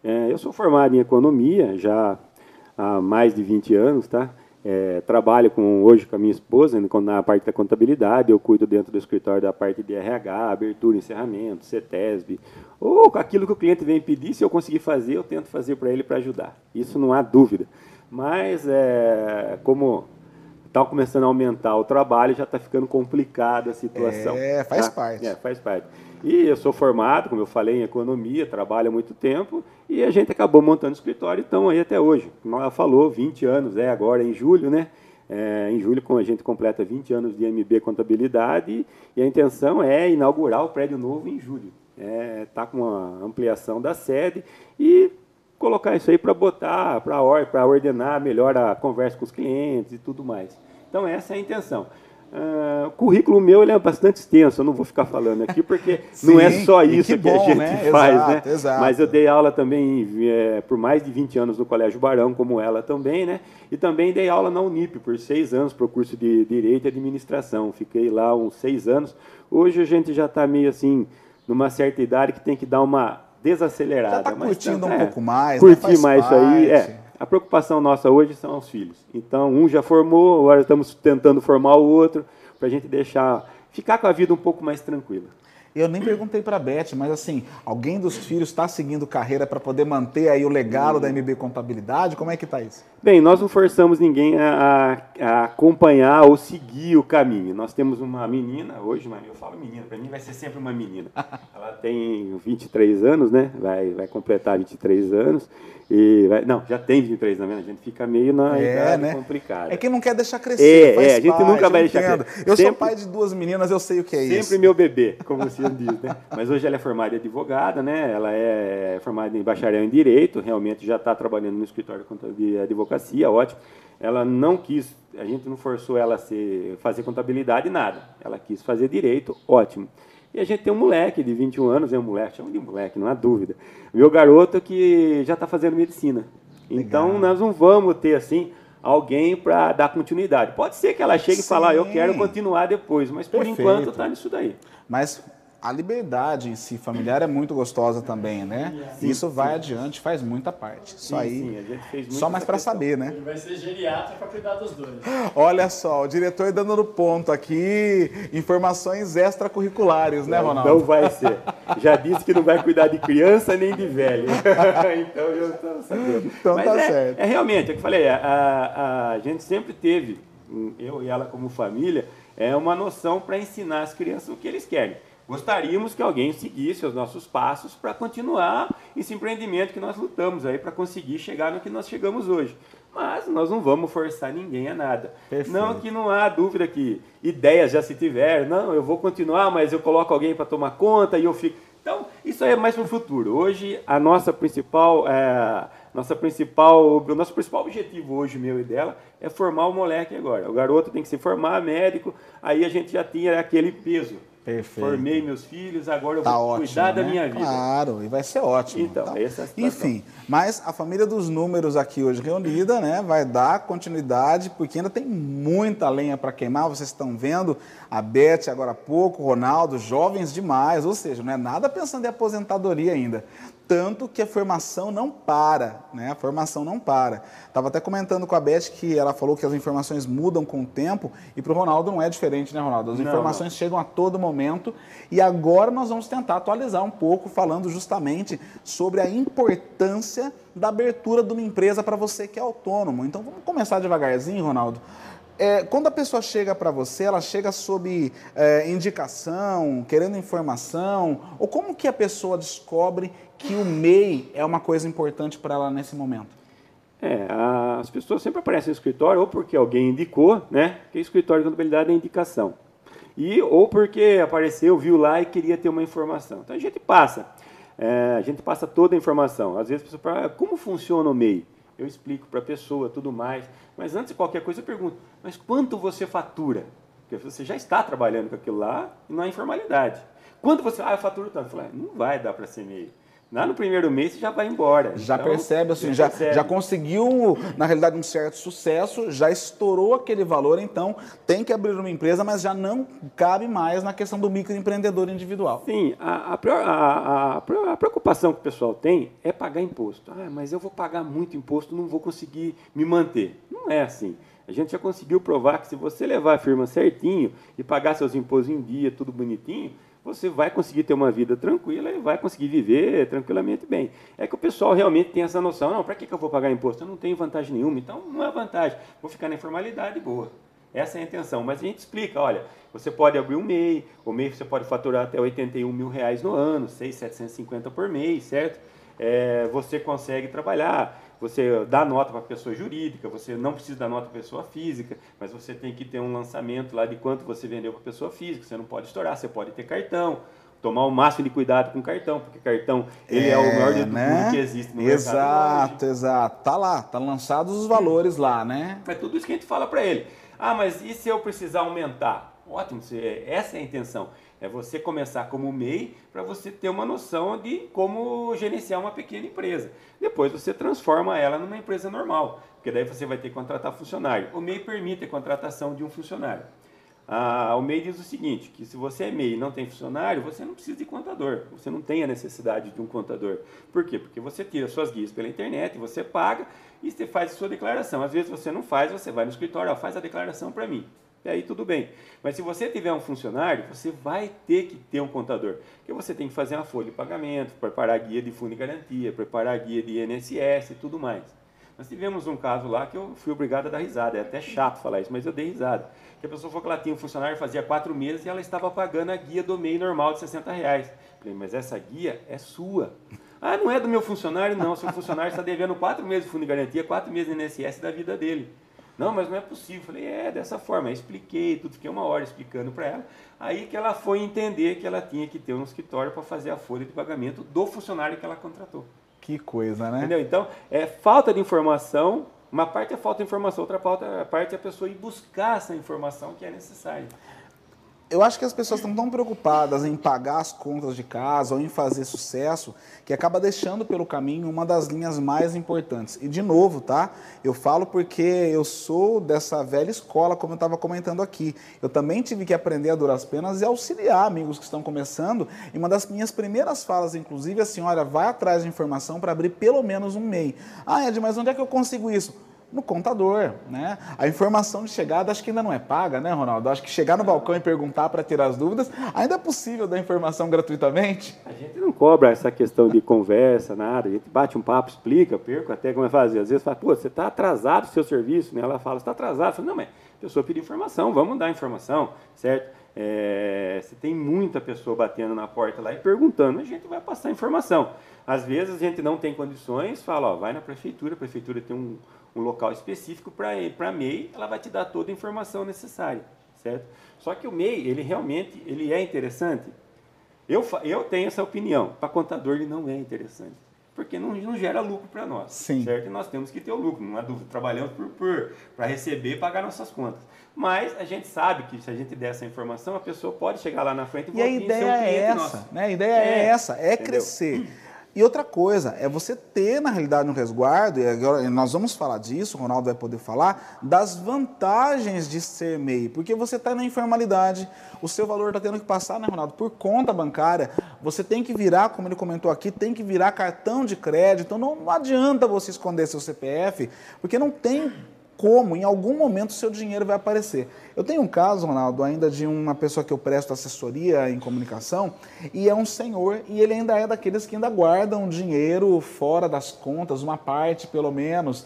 É, eu sou formado em economia já há mais de 20 anos, tá? É, trabalho com, hoje com a minha esposa na parte da contabilidade, eu cuido dentro do escritório da parte de RH, abertura, encerramento, CETESB, ou aquilo que o cliente vem pedir, se eu conseguir fazer, eu tento fazer para ele para ajudar. Isso não há dúvida. Mas, é, como está começando a aumentar o trabalho, já está ficando complicada a situação. É, faz tá? parte. É, faz parte. E eu sou formado, como eu falei, em economia, trabalho há muito tempo, e a gente acabou montando escritório e estamos aí até hoje. Como ela falou, 20 anos, é agora em julho, né? É, em julho a gente completa 20 anos de MB Contabilidade e a intenção é inaugurar o prédio novo em julho. Está é, tá com uma ampliação da sede e colocar isso aí para botar, para ordenar melhor a conversa com os clientes e tudo mais. Então essa é a intenção. Uh, o currículo meu ele é bastante extenso, eu não vou ficar falando aqui, porque Sim, não é só isso que, que bom, a gente né? faz. Exato, né? Exato. Mas eu dei aula também é, por mais de 20 anos no Colégio Barão, como ela também, né? E também dei aula na Unip por seis anos para o curso de Direito e Administração. Fiquei lá uns seis anos. Hoje a gente já está meio assim, numa certa idade que tem que dar uma desacelerada. Já está curtindo mas, um é, pouco mais, Curtir né? mais parte. isso aí, é. A preocupação nossa hoje são os filhos. Então, um já formou, agora estamos tentando formar o outro, para a gente deixar, ficar com a vida um pouco mais tranquila. Eu nem perguntei para a Beth, mas assim, alguém dos filhos está seguindo carreira para poder manter aí o legado da MB Contabilidade? Como é que está isso? Bem, nós não forçamos ninguém a, a, acompanhar ou seguir o caminho. Nós temos uma menina, hoje, mas eu falo menina, para mim vai ser sempre uma menina. Ela tem 23 anos, né? Vai, vai completar 23 anos. E vai, não, já tem 23 anos, a gente fica meio na é, idade né? complicada. É que não quer deixar crescer. É, é a gente parte, nunca vai deixar crescer. Eu sempre, sou pai de duas meninas, eu sei o que é sempre isso. Sempre meu bebê, como você diz, né? Mas hoje ela é formada em advogada, né? Ela é formada em bacharel em direito, realmente já está trabalhando no escritório de advocacia, ótimo. Ela não quis, a gente não forçou ela a ser, fazer contabilidade, nada. Ela quis fazer direito, ótimo. E a gente tem um moleque de 21 anos, é um moleque, chama de moleque, não há dúvida. Meu garoto que já está fazendo medicina. Então Legal. nós não vamos ter assim alguém para dar continuidade. Pode ser que ela chegue Sim. e fale, ah, eu quero continuar depois, mas por Perfeito. enquanto está nisso daí. Mas a liberdade em si familiar é muito gostosa também, né? Sim, Isso vai sim. adiante, faz muita parte. Isso sim, aí, só mais para saber, né? Ele vai ser geriatra para cuidar dos dois. Olha só, o diretor dando no ponto aqui informações extracurriculares, né, Ronaldo? Não vai ser. Já disse que não vai cuidar de criança nem de velho. então eu estou sabendo. Então Mas tá é, certo. É realmente, é o que eu falei, a, a, a gente sempre teve, eu e ela como família, é uma noção para ensinar as crianças o que eles querem. Gostaríamos que alguém seguisse os nossos passos para continuar esse empreendimento que nós lutamos aí para conseguir chegar no que nós chegamos hoje. Mas nós não vamos forçar ninguém a nada. Perfeito. Não que não há dúvida que ideias já se tiver, não, eu vou continuar, mas eu coloco alguém para tomar conta e eu fico. Então, isso aí é mais para o futuro. Hoje, a nossa principal, é, nossa principal, o nosso principal objetivo hoje, meu e dela, é formar o moleque agora. O garoto tem que se formar médico, aí a gente já tinha aquele peso Perfeito. Formei meus filhos, agora eu tá vou ótimo, cuidar né? da minha vida. Claro, e vai ser ótimo. Então, tá. essa é Enfim, mas a família dos números aqui hoje reunida, né, vai dar continuidade, porque ainda tem muita lenha para queimar. Vocês estão vendo a Beth agora há pouco, o Ronaldo, jovens demais, ou seja, não é nada pensando em aposentadoria ainda tanto que a formação não para, né? A formação não para. Estava até comentando com a Beth que ela falou que as informações mudam com o tempo e para o Ronaldo não é diferente, né, Ronaldo? As não, informações não. chegam a todo momento e agora nós vamos tentar atualizar um pouco, falando justamente sobre a importância da abertura de uma empresa para você que é autônomo. Então vamos começar devagarzinho, Ronaldo. É, quando a pessoa chega para você, ela chega sob é, indicação, querendo informação, ou como que a pessoa descobre que o MEI é uma coisa importante para ela nesse momento? É, as pessoas sempre aparecem no escritório ou porque alguém indicou, né? Que o escritório de contabilidade é indicação. E, ou porque apareceu, viu lá e queria ter uma informação. Então a gente passa. É, a gente passa toda a informação. Às vezes a pessoa fala, ah, como funciona o MEI? Eu explico para a pessoa, tudo mais. Mas antes de qualquer coisa eu pergunto, mas quanto você fatura? Porque você já está trabalhando com aquilo lá e não há informalidade. Quanto você, ah, eu faturo tanto. Eu falo, ah, não vai dar para ser MEI. Lá no primeiro mês você já vai embora. Já então, percebe, assim, já, percebe. já conseguiu, na realidade, um certo sucesso, já estourou aquele valor, então tem que abrir uma empresa, mas já não cabe mais na questão do microempreendedor individual. Sim, a, a, a, a preocupação que o pessoal tem é pagar imposto. Ah, mas eu vou pagar muito imposto, não vou conseguir me manter. Não é assim. A gente já conseguiu provar que se você levar a firma certinho e pagar seus impostos em dia, tudo bonitinho, você vai conseguir ter uma vida tranquila e vai conseguir viver tranquilamente bem. É que o pessoal realmente tem essa noção, não, para que, que eu vou pagar imposto? Eu não tenho vantagem nenhuma, então não é vantagem, vou ficar na informalidade boa. Essa é a intenção, mas a gente explica, olha, você pode abrir um MEI, o MEI você pode faturar até 81 mil reais no ano, 6,750 por mês, certo? É, você consegue trabalhar, você dá nota para a pessoa jurídica, você não precisa dar nota para a pessoa física, mas você tem que ter um lançamento lá de quanto você vendeu para a pessoa física, você não pode estourar, você pode ter cartão, tomar o máximo de cuidado com o cartão, porque cartão ele é, é o maior de né? tudo que existe no exato, mercado. Exato, exato. Tá lá, tá lançados os valores lá, né? É tudo isso que a gente fala para ele. Ah, mas e se eu precisar aumentar? Ótimo, essa é a intenção. É você começar como MEI para você ter uma noção de como gerenciar uma pequena empresa. Depois você transforma ela numa empresa normal, porque daí você vai ter que contratar funcionário. O MEI permite a contratação de um funcionário. Ah, o MEI diz o seguinte, que se você é MEI e não tem funcionário, você não precisa de contador, você não tem a necessidade de um contador. Por quê? Porque você tira suas guias pela internet, você paga e você faz a sua declaração. Às vezes você não faz, você vai no escritório, ó, faz a declaração para mim. E aí tudo bem. Mas se você tiver um funcionário, você vai ter que ter um contador. Porque você tem que fazer uma folha de pagamento, preparar guia de fundo de garantia, preparar guia de INSS e tudo mais. Nós tivemos um caso lá que eu fui obrigado a dar risada. É até chato falar isso, mas eu dei risada. Que a pessoa falou que ela tinha um funcionário fazia quatro meses e ela estava pagando a guia do MEI normal de 60 reais. Falei, mas essa guia é sua. Ah, não é do meu funcionário? Não, seu funcionário está devendo quatro meses de fundo de garantia, quatro meses de INSS da vida dele. Não, mas não é possível. Falei, é dessa forma. Aí expliquei tudo, fiquei uma hora explicando para ela. Aí que ela foi entender que ela tinha que ter um escritório para fazer a folha de pagamento do funcionário que ela contratou. Que coisa, né? Entendeu? Então, é falta de informação. Uma parte é falta de informação, outra parte é a pessoa ir buscar essa informação que é necessária eu acho que as pessoas estão tão preocupadas em pagar as contas de casa ou em fazer sucesso que acaba deixando pelo caminho uma das linhas mais importantes. E de novo, tá? Eu falo porque eu sou dessa velha escola, como eu estava comentando aqui. Eu também tive que aprender a duras penas e auxiliar amigos que estão começando. E uma das minhas primeiras falas, inclusive, é assim: olha, vai atrás de informação para abrir pelo menos um MEI. Ah, Ed, mas onde é que eu consigo isso? No contador, né? A informação de chegada acho que ainda não é paga, né, Ronaldo? Acho que chegar no balcão e perguntar para tirar as dúvidas, ainda é possível dar informação gratuitamente? A gente não cobra essa questão de conversa, nada. A gente bate um papo, explica, perco até como é fazer. Às vezes fala, pô, você está atrasado o seu serviço, né? Ela fala, está atrasado. Falo, não, mas a pessoa pediu informação, vamos dar informação, certo? É, você tem muita pessoa batendo na porta lá e perguntando, a gente vai passar informação. Às vezes a gente não tem condições, fala, ó, vai na prefeitura, a prefeitura tem um, um local específico para MEI, ela vai te dar toda a informação necessária, certo? Só que o MEI, ele realmente, ele é interessante. Eu, eu tenho essa opinião, para contador ele não é interessante, porque não, não gera lucro para nós, Sim. certo? E nós temos que ter o lucro, não há dúvida, trabalhamos por, por para receber e pagar nossas contas. Mas a gente sabe que se a gente der essa informação, a pessoa pode chegar lá na frente e, e a ideia é essa, nosso. né? A ideia é, é essa, é entendeu? crescer. E outra coisa, é você ter, na realidade, um resguardo, e agora nós vamos falar disso, o Ronaldo vai poder falar, das vantagens de ser MEI, porque você está na informalidade, o seu valor está tendo que passar, né, Ronaldo, por conta bancária, você tem que virar, como ele comentou aqui, tem que virar cartão de crédito, não adianta você esconder seu CPF, porque não tem como, em algum momento, seu dinheiro vai aparecer. Eu tenho um caso, Ronaldo, ainda de uma pessoa que eu presto assessoria em comunicação, e é um senhor, e ele ainda é daqueles que ainda guardam dinheiro fora das contas, uma parte pelo menos.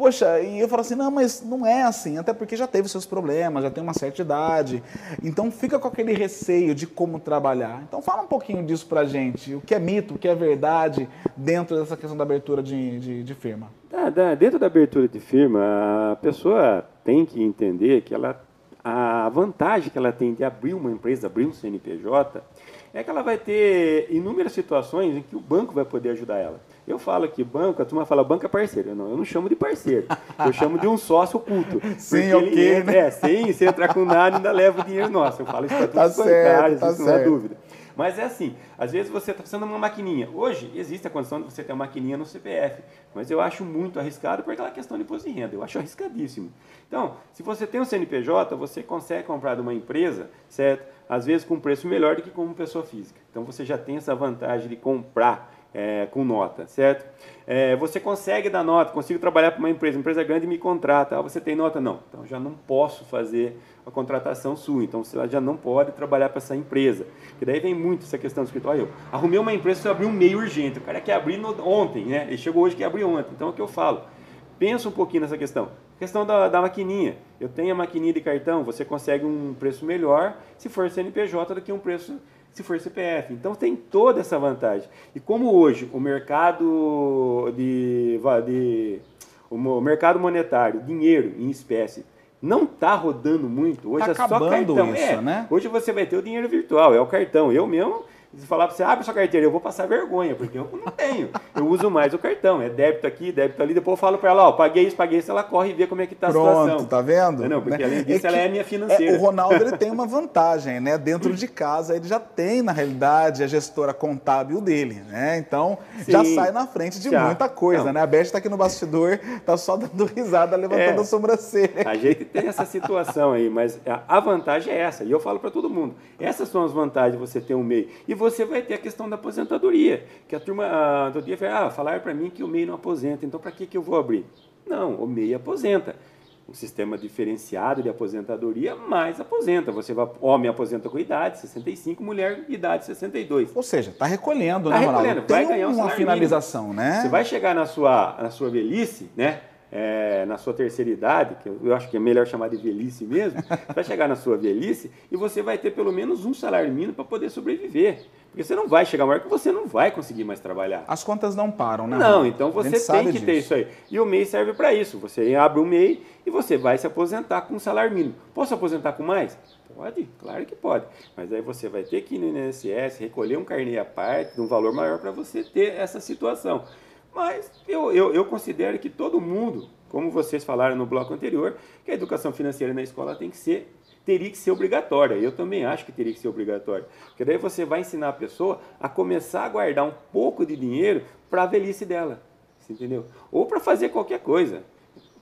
Poxa, e eu falo assim, não, mas não é assim, até porque já teve seus problemas, já tem uma certa idade. Então fica com aquele receio de como trabalhar. Então fala um pouquinho disso pra gente, o que é mito, o que é verdade dentro dessa questão da abertura de, de, de firma. dentro da abertura de firma, a pessoa tem que entender que ela, a vantagem que ela tem de abrir uma empresa, abrir um CNPJ, é que ela vai ter inúmeras situações em que o banco vai poder ajudar ela. Eu falo que banco, a turma fala banco é parceiro. Não, eu não chamo de parceiro. Eu chamo de um sócio oculto. Sim, ok. Entra, né? É, sim, se entrar com nada, ainda leva o dinheiro nosso. Eu falo isso para tá todos os bancários, tá isso certo. não é dúvida. Mas é assim, às vezes você está precisando de uma maquininha. Hoje existe a condição de você ter uma maquininha no CPF, mas eu acho muito arriscado por aquela questão de imposto de renda. Eu acho arriscadíssimo. Então, se você tem um CNPJ, você consegue comprar de uma empresa, certo? Às vezes com um preço melhor do que como pessoa física. Então você já tem essa vantagem de comprar é, com nota, certo? É, você consegue dar nota, consigo trabalhar para uma empresa, uma empresa grande me contrata, ah, você tem nota? Não, então já não posso fazer a contratação sua, então você já não pode trabalhar para essa empresa. Que daí vem muito essa questão do escritório. Eu arrumei uma empresa, eu abri um meio urgente, o cara quer abrir no, ontem, né? Ele chegou hoje, quer abrir ontem, então é o que eu falo. Pensa um pouquinho nessa questão. Questão da, da maquininha. Eu tenho a maquininha de cartão, você consegue um preço melhor se for CNPJ do que um preço se for CPF. Então tem toda essa vantagem. E como hoje o mercado de, de o mercado monetário, dinheiro em espécie, não está rodando muito. Hoje tá é só cartão. Isso, é, né? Hoje você vai ter o dinheiro virtual, é o cartão. Eu mesmo se falar para você, abre sua carteira, eu vou passar vergonha, porque eu não tenho. Eu uso mais o cartão. É débito aqui, débito ali. Depois eu falo para ela, ó, paguei isso, paguei isso. Ela corre e vê como é que tá a Pronto, situação. tá vendo? Não, porque né? além disso, é ela é minha financeira. É, o Ronaldo ele tem uma vantagem, né? Dentro de casa, ele já tem, na realidade, a gestora contábil dele, né? Então, Sim, já sai na frente de já. muita coisa, Não. né? A Beth está aqui no bastidor, tá só dando risada, levantando É. a sobrancelha. A gente tem essa situação aí, mas a- a vantagem é essa. E eu falo para todo mundo: essas são as vantagens de você ter um MEI. E você vai ter a questão da aposentadoria. Que a turma, ah, outro dia, fala, ah, falaram para mim que o MEI não aposenta, então para que, que eu vou abrir? Não, o MEI aposenta. Um sistema diferenciado de aposentadoria, mais aposenta. Você vai, homem aposenta com idade, 65, mulher idade 62. Ou seja, tá recolhendo, Tá né, Ronaldo? recolhendo, vai ganhar um uma finalização, né? Você vai chegar na sua, na sua velhice, né? É, na sua terceira idade, que eu, acho que é melhor chamar de velhice mesmo, vai chegar na sua velhice e você vai ter pelo menos um salário mínimo para poder sobreviver. Porque você não vai chegar uma hora que você não vai conseguir mais trabalhar. As contas não param, né? Não, então você tem que ter disso. isso aí. E o MEI serve para isso. Você abre um MEI e você vai se aposentar com um salário mínimo. Posso aposentar com mais? Pode, claro que pode. Mas aí você vai ter que ir no INSS, recolher um carnê à parte, de um valor maior para você ter essa situação. Mas eu, eu, eu considero que todo mundo, como vocês falaram no bloco anterior, que a educação financeira na escola tem que ser teria que ser obrigatória. Eu também acho que teria que ser obrigatória. Porque daí você vai ensinar a pessoa a começar a guardar um pouco de dinheiro para a velhice dela. Entendeu? Ou para fazer qualquer coisa.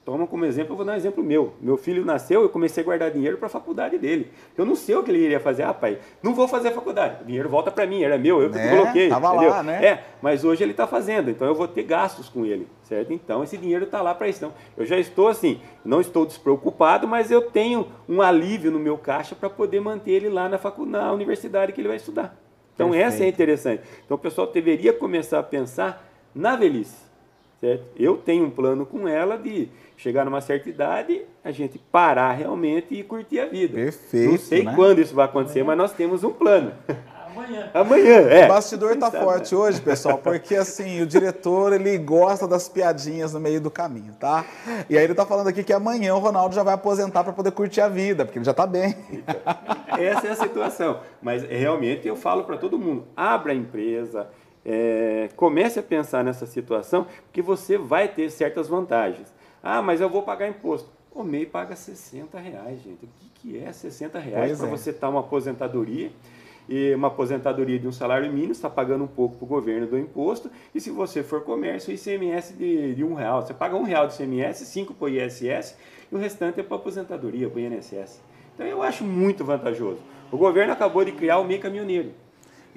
Toma como exemplo, eu vou dar um exemplo meu. Meu filho nasceu, eu comecei a guardar dinheiro para a faculdade dele. Eu não sei o que ele iria fazer. Ah, pai, não vou fazer a faculdade. O dinheiro volta para mim, era meu, eu que Né? coloquei. Tava entendeu? lá, né? É, mas hoje ele está fazendo, então eu vou ter gastos com ele, certo? Então esse dinheiro está lá para isso. Então, eu já estou assim, não estou despreocupado, mas eu tenho um alívio no meu caixa para poder manter ele lá na, facu na universidade que ele vai estudar. Então essa é Perfeito. interessante. Então o pessoal deveria começar a pensar na velhice, certo? Eu tenho um plano com ela de chegar numa certa idade, a gente parar realmente e curtir a vida. Perfeito, Não sei né? quando isso vai acontecer, mas nós temos um plano. Amanhã. Amanhã, é. O bastidor tá forte hoje, pessoal, porque assim, o diretor, ele gosta das piadinhas no meio do caminho, tá? E aí ele tá falando aqui que amanhã o Ronaldo já vai aposentar para poder curtir a vida, porque ele já tá bem. Essa é a situação. Mas realmente eu falo para todo mundo: abra a empresa, é, comece a pensar nessa situação, porque você vai ter certas vantagens. Ah, mas eu vou pagar imposto. O MEI paga 60 reais, gente. O que, que é 60 reais para é. você estar uma aposentadoria? E uma aposentadoria de um salário mínimo, está pagando um pouco para o governo do imposto. E se você for comércio, ICMS de, de um real. Você paga um real de ICMS, cinco para o ISS, e o restante é para aposentadoria, para o INSS. Então eu acho muito vantajoso. O governo acabou de criar o MEI caminhoneiro.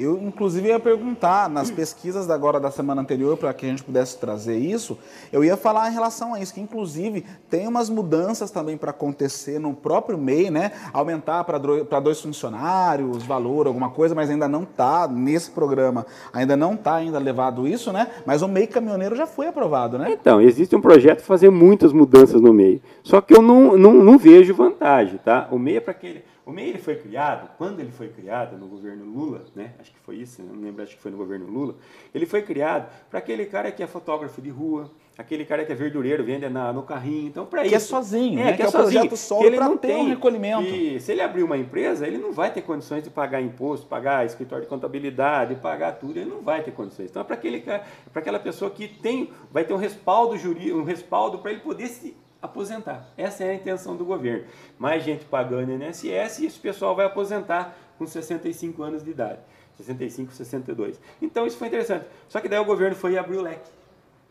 Eu, inclusive, ia perguntar nas pesquisas agora da semana anterior, para que a gente pudesse trazer isso, eu ia falar em relação a isso, que inclusive tem umas mudanças também para acontecer no próprio MEI, né? Aumentar para dois funcionários, valor, alguma coisa, mas ainda não está nesse programa, ainda não está ainda levado isso, né? Mas o MEI caminhoneiro já foi aprovado, né? Então, existe um projeto de fazer muitas mudanças no MEI. Só que eu não, não, não vejo vantagem, tá? O MEI é para aquele. O MEI ele foi criado, quando ele foi criado no governo Lula, né? Acho que foi isso, não lembro, acho que foi no governo Lula. Ele foi criado para aquele cara que é fotógrafo de rua, aquele cara que é verdureiro, vende na, no carrinho. Então, para Que é isso. sozinho, é, né? que, Que é é sozinho. projeto solo ele não ter um tem. recolhimento. E se ele abrir uma empresa, ele não vai ter condições de pagar imposto, pagar escritório de contabilidade, pagar tudo, ele não vai ter condições. Então é para aquele cara, para aquela pessoa que tem, vai ter um respaldo jurídico, um respaldo para ele poder se aposentar. Essa é a intenção do governo. Mais gente pagando INSS e esse pessoal vai aposentar com 65 anos de idade. 65, 62. Então isso foi interessante. Só que daí o governo foi e abriu o leque.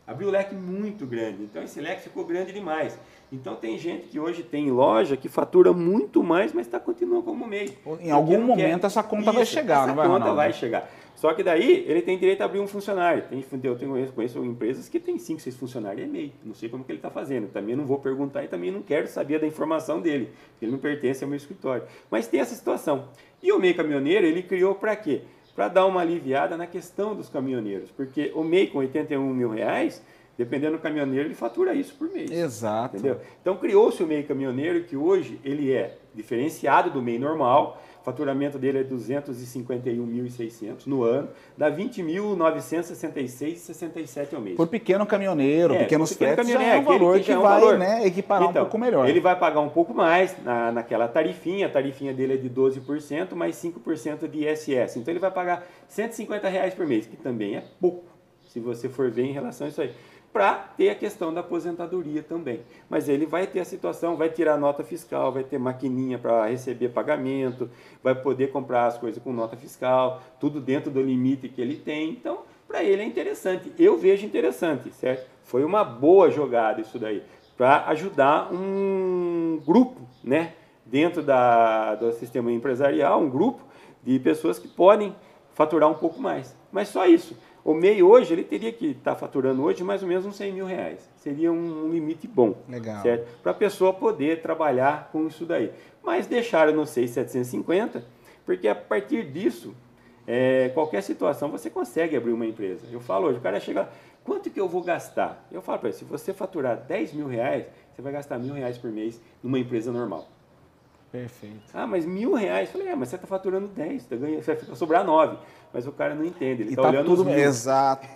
Abriu o leque muito grande. Então esse leque ficou grande demais. Então tem gente que hoje tem loja que fatura muito mais, mas está continuando como MEI. Em algum momento quer. essa conta Isso, vai chegar, não vai, conta Ronaldo? vai chegar. Só que daí ele tem direito a abrir um funcionário. Tem, eu tenho, conheço empresas que tem 5, 6 funcionários e é MEI. Não sei como que ele está fazendo. Também não vou perguntar e também não quero saber da informação dele. Ele não pertence ao meu escritório. Mas tem essa situação. E o MEI caminhoneiro, ele criou para quê? Para dar uma aliviada na questão dos caminhoneiros. Porque o MEI com 81 mil reais Dependendo do caminhoneiro, ele fatura isso por mês. Exato. Entendeu? Então criou-se o MEI caminhoneiro, que hoje ele é diferenciado do MEI normal, o faturamento dele é 251.600 no ano, dá 20.966,67 ao mês. Por pequeno caminhoneiro, é, pequenos pequeno fretes, já é um valor que, é um vai valor. Né, equiparar então, um pouco melhor. Ele vai pagar um pouco mais na, naquela tarifinha, a tarifinha dele é de 12%, mais 5% de ISS. Então ele vai pagar 150 reais por mês, que também é pouco, se você for ver em relação a isso aí para ter a questão da aposentadoria também. Mas ele vai ter a situação, vai tirar nota fiscal, vai ter maquininha para receber pagamento, vai poder comprar as coisas com nota fiscal, tudo dentro do limite que ele tem. Então, para ele é interessante. Eu vejo interessante, certo? Foi uma boa jogada isso daí, para ajudar um grupo, né, dentro da, do sistema empresarial, um grupo de pessoas que podem faturar um pouco mais. Mas só isso. O MEI hoje, ele teria que estar tá faturando hoje mais ou menos uns 100 mil reais. Seria um limite bom. Legal. Certo? Para a pessoa poder trabalhar com isso daí. Mas deixaram no 6,750, porque a partir disso, é, qualquer situação você consegue abrir uma empresa. Eu falo hoje, o cara chega, quanto que eu vou gastar? Eu falo para ele, se você faturar 10 mil reais, você vai gastar mil reais por mês numa empresa normal. Perfeito. Ah, mas mil reais? Eu falei, é, mas você está faturando 10, tá ganhando, você vai sobrar 9. Mas o cara não entende, ele está tá olhando tudo os mil. Exato.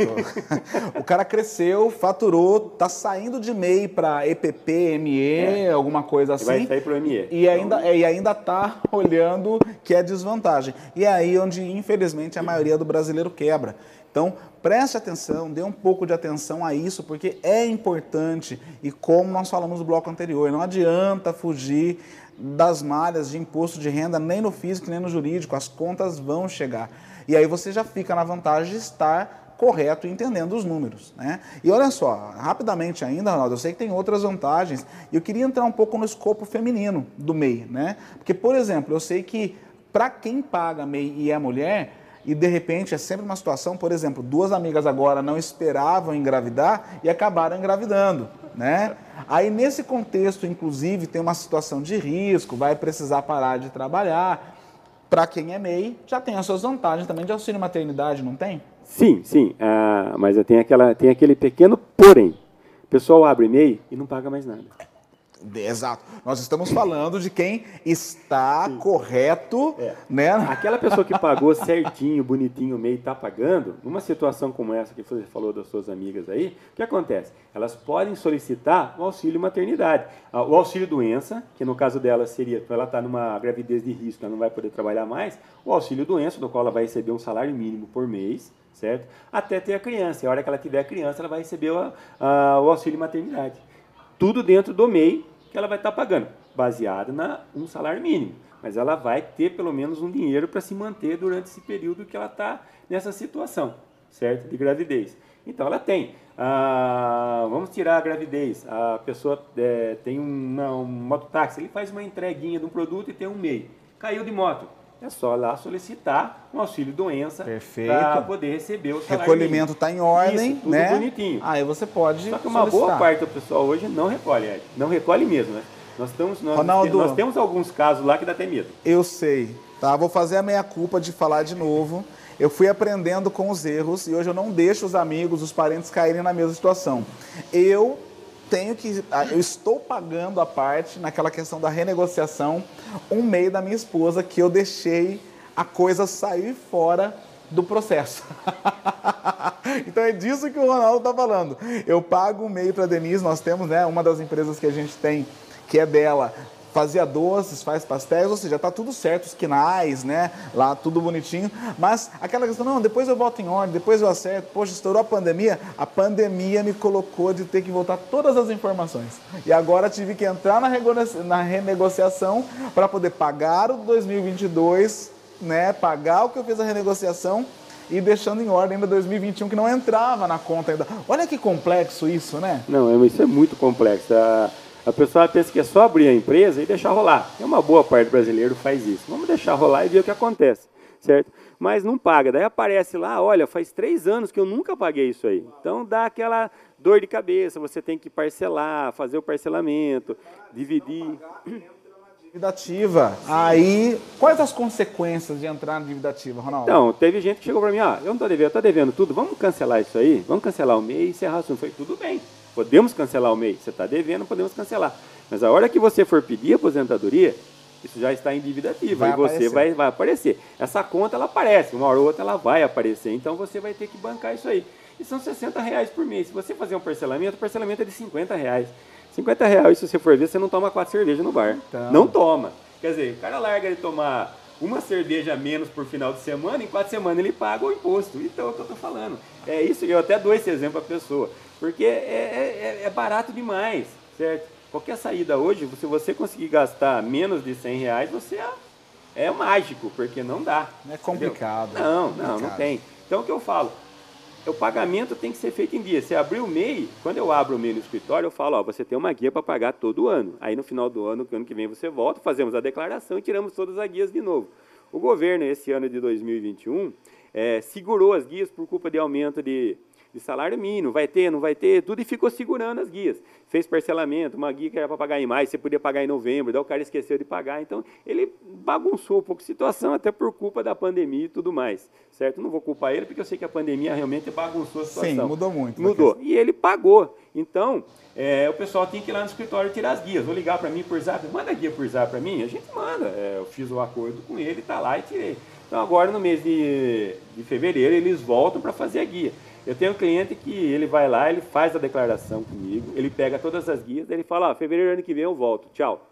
o cara cresceu, faturou, tá saindo de MEI para EPP, ME, é. alguma coisa assim. E vai sair para o ME. E ainda, então... e ainda tá olhando que é desvantagem. E é aí onde, infelizmente, a maioria do brasileiro quebra. Então, preste atenção, dê um pouco de atenção a isso, porque é importante. E como nós falamos no bloco anterior, não adianta fugir das malhas de imposto de renda, nem no físico, nem no jurídico, as contas vão chegar. E aí você já fica na vantagem de estar correto entendendo os números. Né? E olha só, rapidamente ainda, Ronaldo, eu sei que tem outras vantagens, e eu queria entrar um pouco no escopo feminino do MEI. Né? Porque, por exemplo, eu sei que para quem paga MEI e é mulher, e de repente é sempre uma situação, por exemplo, duas amigas agora não esperavam engravidar e acabaram engravidando, né? Aí nesse contexto, inclusive, tem uma situação de risco, vai precisar parar de trabalhar. Para quem é MEI, já tem as suas vantagens também de auxílio maternidade, não tem? Sim, sim, ah, mas tem, aquela, tem aquele pequeno porém. O pessoal abre MEI e não paga mais nada. Exato. Nós estamos falando de quem está Sim. correto, é. né? Aquela pessoa que pagou certinho, bonitinho, meio está pagando, numa situação como essa que você falou das suas amigas aí, o que acontece? Elas podem solicitar o auxílio maternidade, ah, o auxílio doença, que no caso dela seria, ela estar tá numa gravidez de risco, ela não vai poder trabalhar mais, o auxílio doença, do qual ela vai receber um salário mínimo por mês, certo? Até ter a criança. E a hora que ela tiver a criança, ela vai receber o, a, o auxílio maternidade. Tudo dentro do MEI, que ela vai estar pagando, baseado na um salário mínimo. Mas ela vai ter pelo menos um dinheiro para se manter durante esse período que ela está nessa situação, certo? De gravidez. Então ela tem. Ah, vamos tirar a gravidez. A pessoa é, tem um, um mototáxi, ele faz uma entreguinha de um produto e tem um MEI. Caiu de moto é só lá solicitar um auxílio doença para poder receber o salário Recolhimento está em ordem, Isso, tudo né? bonitinho. Aí você pode Só que uma solicitar. boa parte do pessoal hoje não recolhe, Ed. não recolhe mesmo, né? Nós, estamos, nós, Ronaldo, nós temos alguns casos lá que dá até medo. Eu sei, tá? Vou fazer a meia culpa de falar de novo. Eu fui aprendendo com os erros e hoje eu não deixo os amigos, os parentes caírem na mesma situação. Eu tenho que. Ah, eu estou pagando a parte naquela questão da renegociação, um meio da minha esposa que eu deixei a coisa sair fora do processo. então é disso que o Ronaldo está falando. Eu pago um meio para a Denise, nós temos né, uma das empresas que a gente tem, que é dela, fazia doces, faz pastéis, ou seja, tá tudo certo, os quinais, né? Lá tudo bonitinho. Mas aquela questão, não, depois eu boto em ordem, depois eu acerto. Poxa, estourou a pandemia, a pandemia me colocou de ter que voltar todas as informações. E agora tive que entrar na, renegociação para poder pagar o 2022, né? Pagar o que eu fiz a renegociação e deixando em ordem ainda 2021 que não entrava na conta ainda. Olha que complexo isso, né? Não, isso é muito complexo. A, a pessoa pensa que é só abrir a empresa e deixar rolar. É uma boa parte do brasileiro faz isso. Vamos deixar rolar e ver o que acontece, certo? Mas não paga. Daí aparece lá, olha, faz três anos que eu nunca paguei isso aí. Então dá aquela dor de cabeça. Você tem que parcelar, fazer o parcelamento, dividir dívida ativa. Aí, quais as consequências de entrar na dívida ativa, Ronaldo? Então, teve gente que chegou para mim, ó, eu não estou devendo, eu estou devendo tudo, vamos cancelar isso aí? Vamos cancelar o MEI e encerrar o assunto. Foi tudo bem, podemos cancelar o MEI, você está devendo, podemos cancelar. Mas a hora que você for pedir aposentadoria, isso já está em dívida ativa vai e você vai, vai aparecer. Essa conta, ela aparece, uma hora ou outra ela vai aparecer, então você vai ter que bancar isso aí. E são 60 reais por mês. Se você fazer um parcelamento, o parcelamento é de 50 reais. 50 reais, se você for ver, você não toma quatro cervejas no bar. Então. Não toma. Quer dizer, o cara larga de tomar uma cerveja menos por final de semana, em quatro semanas ele paga o imposto. Então é o que eu estou falando. É isso, eu até dou esse exemplo para a pessoa. Porque é, é, é, barato demais, certo? Qualquer saída hoje, se você conseguir gastar menos de 100 reais, você é, é mágico, porque não dá. É complicado. Entendeu? Não, não, não tem. Então o que eu falo? o pagamento tem que ser feito em dia. Se abrir o MEI, quando eu abro o MEI no escritório, eu falo, ó, você tem uma guia para pagar todo ano. Aí no final do ano, ano que vem você volta, fazemos a declaração e tiramos todas as guias de novo. O governo, esse ano de 2021, é, segurou as guias por culpa de aumento de, de salário mínimo, vai ter, não vai ter, tudo, e ficou segurando as guias. Fez parcelamento, uma guia que era para pagar em maio, você podia pagar em novembro, daí o cara esqueceu de pagar. Então, ele bagunçou um pouco a situação, até por culpa da pandemia e tudo mais, certo? Não vou culpar ele, porque eu sei que a pandemia realmente bagunçou a situação. Sim, mudou muito. Mudou. E ele pagou. Então, é, o pessoal tem que ir lá no escritório tirar as guias. Vou ligar para mim por zap, manda a guia por zap para mim, a gente manda. É, eu fiz o acordo com ele, está lá e tirei. Então, agora no mês de, de fevereiro, eles voltam para fazer a guia. Eu tenho um cliente que ele vai lá, ele faz a declaração comigo, ele pega todas as guias, ele fala, ah, fevereiro ano que vem eu volto, tchau.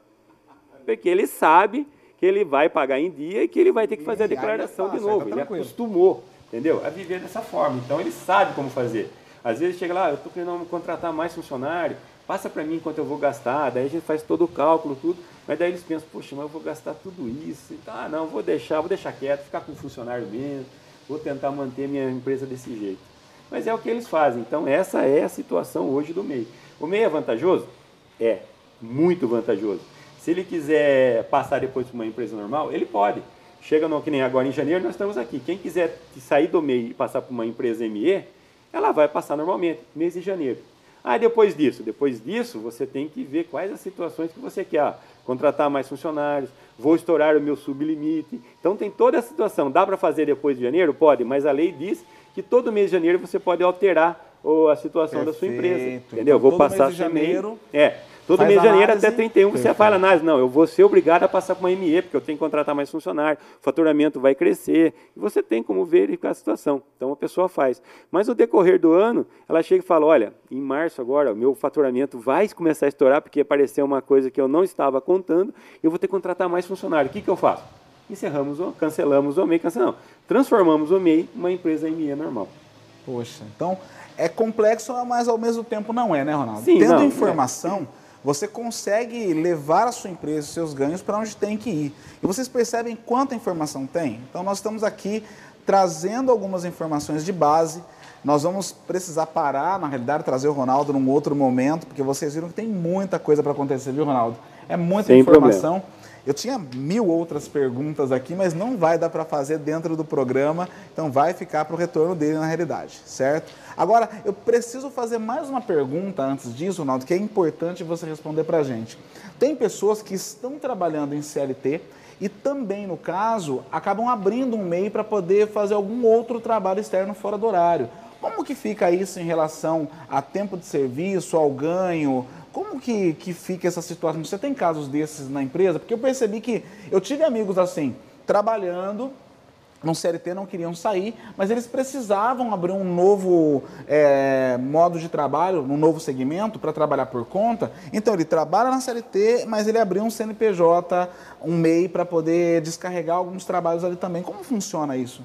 Porque ele sabe que ele vai pagar em dia e que ele vai ter que fazer a declaração de novo. Ele acostumou, entendeu? A viver dessa forma. Então ele sabe como fazer. Às vezes chega lá, eu estou querendo contratar mais funcionário, passa para mim quanto eu vou gastar, daí a gente faz todo o cálculo, tudo, mas daí eles pensam, poxa, mas eu vou gastar tudo isso. Então, ah, não, vou deixar, vou deixar quieto, ficar com o funcionário mesmo, vou tentar manter minha empresa desse jeito. Mas é o que eles fazem. Então, essa é a situação hoje do MEI. O MEI é vantajoso? É, muito vantajoso. Se ele quiser passar depois para uma empresa normal, ele pode. Chega no que nem agora em janeiro, nós estamos aqui. Quem quiser sair do MEI e passar para uma empresa ME, ela vai passar normalmente, mês de janeiro. Ah, depois disso, depois disso, você tem que ver quais as situações que você quer. Ah, contratar mais funcionários, vou estourar o meu sublimite. Então tem toda a situação. Dá para fazer depois de janeiro? Pode, mas a lei diz que todo mês de janeiro você pode alterar a situação Perfeito. da sua empresa. Entendeu? Então, vou passar mês de janeiro. É. Todo mês de janeiro até 31 Perfeito. você faz análise. Não, eu vou ser obrigado a passar para uma ME, porque eu tenho que contratar mais funcionário, o faturamento vai crescer. E você tem como verificar a situação. Então a pessoa faz. Mas no decorrer do ano, ela chega e fala: olha, em março agora, o meu faturamento vai começar a estourar, porque apareceu uma coisa que eu não estava contando, eu vou ter que contratar mais funcionário. O que, que eu faço? Encerramos, o, cancelamos o MEI, cancelamos. Transformamos o MEI em uma empresa ME normal. Poxa, então é complexo, mas ao mesmo tempo não é, né, Ronaldo? Sim, Tendo não, informação, é. você consegue levar a sua empresa, os seus ganhos para onde tem que ir. E vocês percebem quanta informação tem? Então nós estamos aqui trazendo algumas informações de base. Nós vamos precisar parar, na realidade, trazer o Ronaldo num outro momento, porque vocês viram que tem muita coisa para acontecer, viu, Ronaldo? É muita Sem informação. Problema. Eu tinha mil outras perguntas aqui, mas não vai dar para fazer dentro do programa, então vai ficar para o retorno dele na realidade, certo? Agora, eu preciso fazer mais uma pergunta antes disso, Ronaldo, que é importante você responder para a gente. Tem pessoas que estão trabalhando em CLT e também, no caso, acabam abrindo um MEI para poder fazer algum outro trabalho externo fora do horário. Como que fica isso em relação a tempo de serviço, ao ganho, como que, que fica essa situação? Você tem casos desses na empresa? Porque eu percebi que eu tive amigos assim, trabalhando no CLT não queriam sair, mas eles precisavam abrir um novo é, modo de trabalho, um novo segmento para trabalhar por conta. Então ele trabalha na CLT, mas ele abriu um CNPJ, um MEI para poder descarregar alguns trabalhos ali também. Como funciona isso?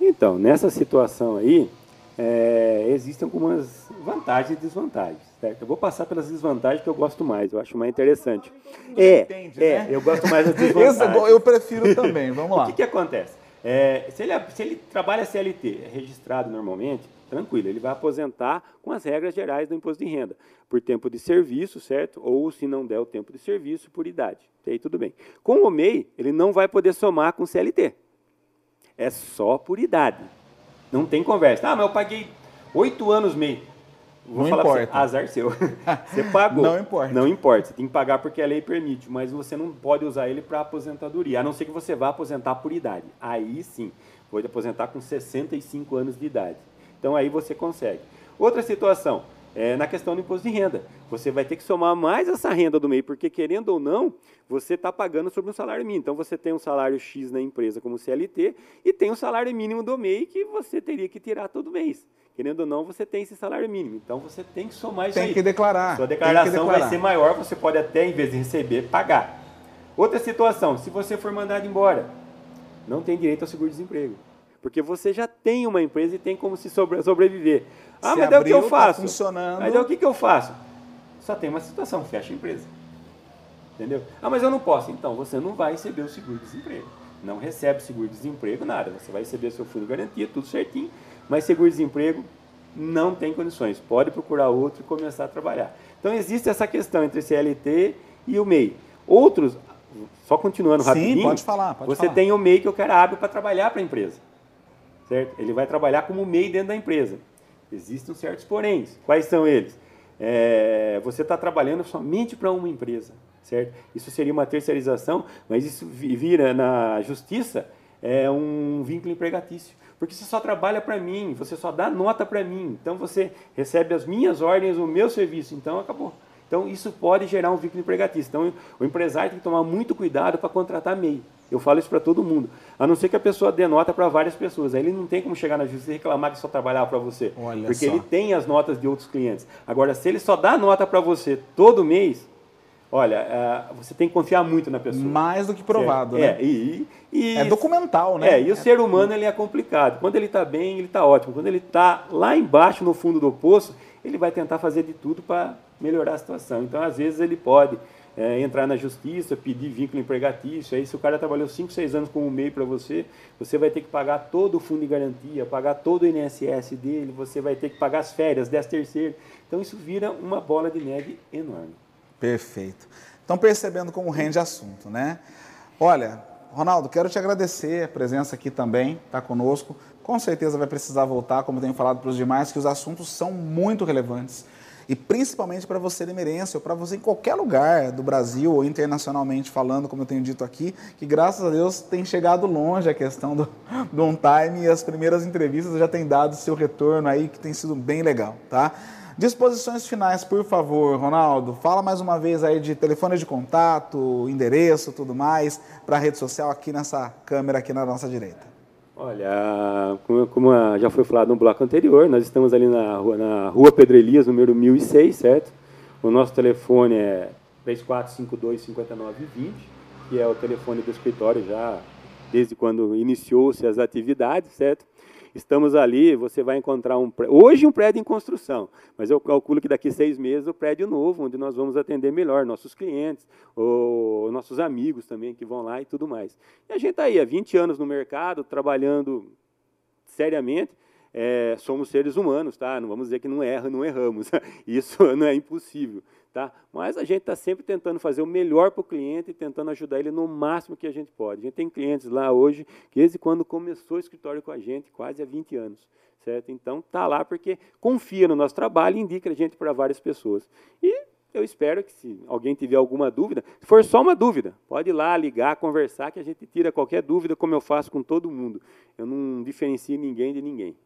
Então, nessa situação aí, é, existem algumas vantagens e desvantagens. Certo? Eu vou passar pelas desvantagens que eu gosto mais, eu acho mais interessante. É, entende, é, né? eu gosto mais das desvantagens. eu prefiro também, vamos lá. o que, que acontece? É, se, ele, se ele trabalha CLT, é registrado normalmente, tranquilo, ele vai aposentar com as regras gerais do imposto de renda, por tempo de serviço, certo? Ou se não der o tempo de serviço, por idade. Aí tudo bem. Com o MEI, ele não vai poder somar com CLT. É só por idade. Não tem conversa. Ah, mas eu paguei oito anos MEI. Vou não importa. Você, azar seu. Você pagou. não importa. Não importa. Você tem que pagar porque a lei permite, mas você não pode usar ele para aposentadoria, a não ser que você vá aposentar por idade. Aí sim, pode aposentar com 65 anos de idade. Então aí você consegue. Outra situação, é na questão do imposto de renda. Você vai ter que somar mais essa renda do MEI, porque querendo ou não, você está pagando sobre um salário mínimo. Então você tem um salário X na empresa como CLT e tem o um salário mínimo do MEI que você teria que tirar todo mês. Querendo ou não, você tem esse salário mínimo. Então você tem que somar isso tem aí. Que declarar. Sua declaração declarar. vai ser maior, você pode até, em vez de receber, pagar. Outra situação, se você for mandado embora, não tem direito ao seguro-desemprego. Porque você já tem uma empresa e tem como se sobreviver. Ah, se mas daí o que eu tá faço? Tá funcionando. Mas daí o que, que eu faço? Só tem uma situação, fecha a empresa. Entendeu? Ah, mas eu não posso. Então, você não vai receber o seguro-desemprego. Não recebe seguro-desemprego, nada. Você vai receber seu fundo garantia, tudo certinho mas seguro-desemprego não tem condições. Pode procurar outro e começar a trabalhar. Então existe essa questão entre CLT e o MEI. Outros, só continuando rapidinho. Sim, pode falar. Pode você falar. tem o MEI que o cara abre para trabalhar para a empresa. Certo? Ele vai trabalhar como MEI dentro da empresa. Existem certos poréns. Quais são eles? É, você está trabalhando somente para uma empresa. Certo? Isso seria uma terceirização, mas isso vira na justiça é um vínculo empregatício porque você só trabalha para mim, você só dá nota para mim, então você recebe as minhas ordens, o meu serviço, então acabou. Então isso pode gerar um vínculo empregatício. Então o empresário tem que tomar muito cuidado para contratar MEI. Eu falo isso para todo mundo. A não ser que a pessoa dê nota para várias pessoas. Aí ele não tem como chegar na justiça e reclamar que só trabalhava para você. Olha porque só. ele tem as notas de outros clientes. Agora, se ele só dá nota para você todo mês, Olha, uh, você tem que confiar muito na pessoa. Mais do que provado, é, né? É, e, e, é documental, né? É, e o é. ser humano ele é complicado. Quando ele está bem, ele está ótimo. Quando ele está lá embaixo, no fundo do poço, ele vai tentar fazer de tudo para melhorar a situação. Então, às vezes, ele pode é, entrar na justiça, pedir vínculo empregatício. Aí, se o cara trabalhou 5, 6 anos como MEI para você, você vai ter que pagar todo o fundo de garantia, pagar todo o INSS dele, você vai ter que pagar as férias, 10 terceiro. Então, isso vira uma bola de neve enorme. Perfeito. Estão percebendo como rende assunto, né? Olha, Ronaldo, quero te agradecer a presença aqui também, tá conosco. Com certeza vai precisar voltar, como tenho falado para os demais, que os assuntos são muito relevantes. E principalmente para você limeirense, ou para você em qualquer lugar do Brasil ou internacionalmente falando, como eu tenho dito aqui, que graças a Deus tem chegado longe a questão do, do on time e as primeiras entrevistas já têm dado seu retorno aí, que tem sido bem legal, tá? Disposições finais, por favor, Ronaldo. Fala mais uma vez aí de telefone de contato, endereço, tudo mais, para a rede social aqui nessa câmera aqui na nossa direita. Olha, como, já foi falado no bloco anterior, nós estamos ali na rua, na rua Pedro número 1006, certo? O nosso telefone é 3452-5920, que é o telefone do escritório já desde quando iniciou-se as atividades, certo? Estamos ali, você vai encontrar um hoje um prédio em construção, mas eu calculo que daqui seis meses o prédio novo, onde nós vamos atender melhor nossos clientes, ou nossos amigos também que vão lá e tudo mais. E a gente está aí há 20 anos no mercado, trabalhando seriamente. É, somos seres humanos, tá? Não vamos dizer que não erra, não erramos. Isso não é impossível. Tá? Mas a gente está sempre tentando fazer o melhor para o cliente e tentando ajudar ele no máximo que a gente pode. A gente tem clientes lá hoje que desde quando começou o escritório com a gente, quase há 20 anos. Certo? Então está lá porque confia no nosso trabalho e indica a gente para várias pessoas. E eu espero que se alguém tiver alguma dúvida, se for só uma dúvida, pode ir lá, ligar, conversar, que a gente tira qualquer dúvida, como eu faço com todo mundo. Eu não diferencio ninguém de ninguém.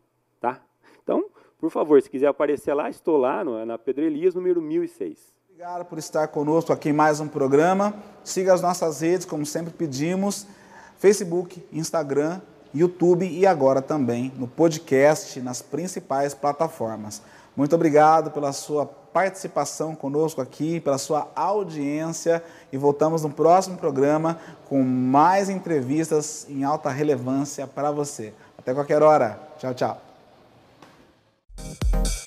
Tá? Então, por favor, se quiser aparecer lá, estou lá no, na Pedro Elias, número 1006. Obrigado por estar conosco aqui em mais um programa. Siga as nossas redes, como sempre pedimos: Facebook, Instagram YouTube e agora também no podcast nas principais plataformas. Muito obrigado pela sua participação conosco aqui, pela sua audiência e voltamos no próximo programa com mais entrevistas em alta relevância para você. Até qualquer hora. Tchau, tchau. Thank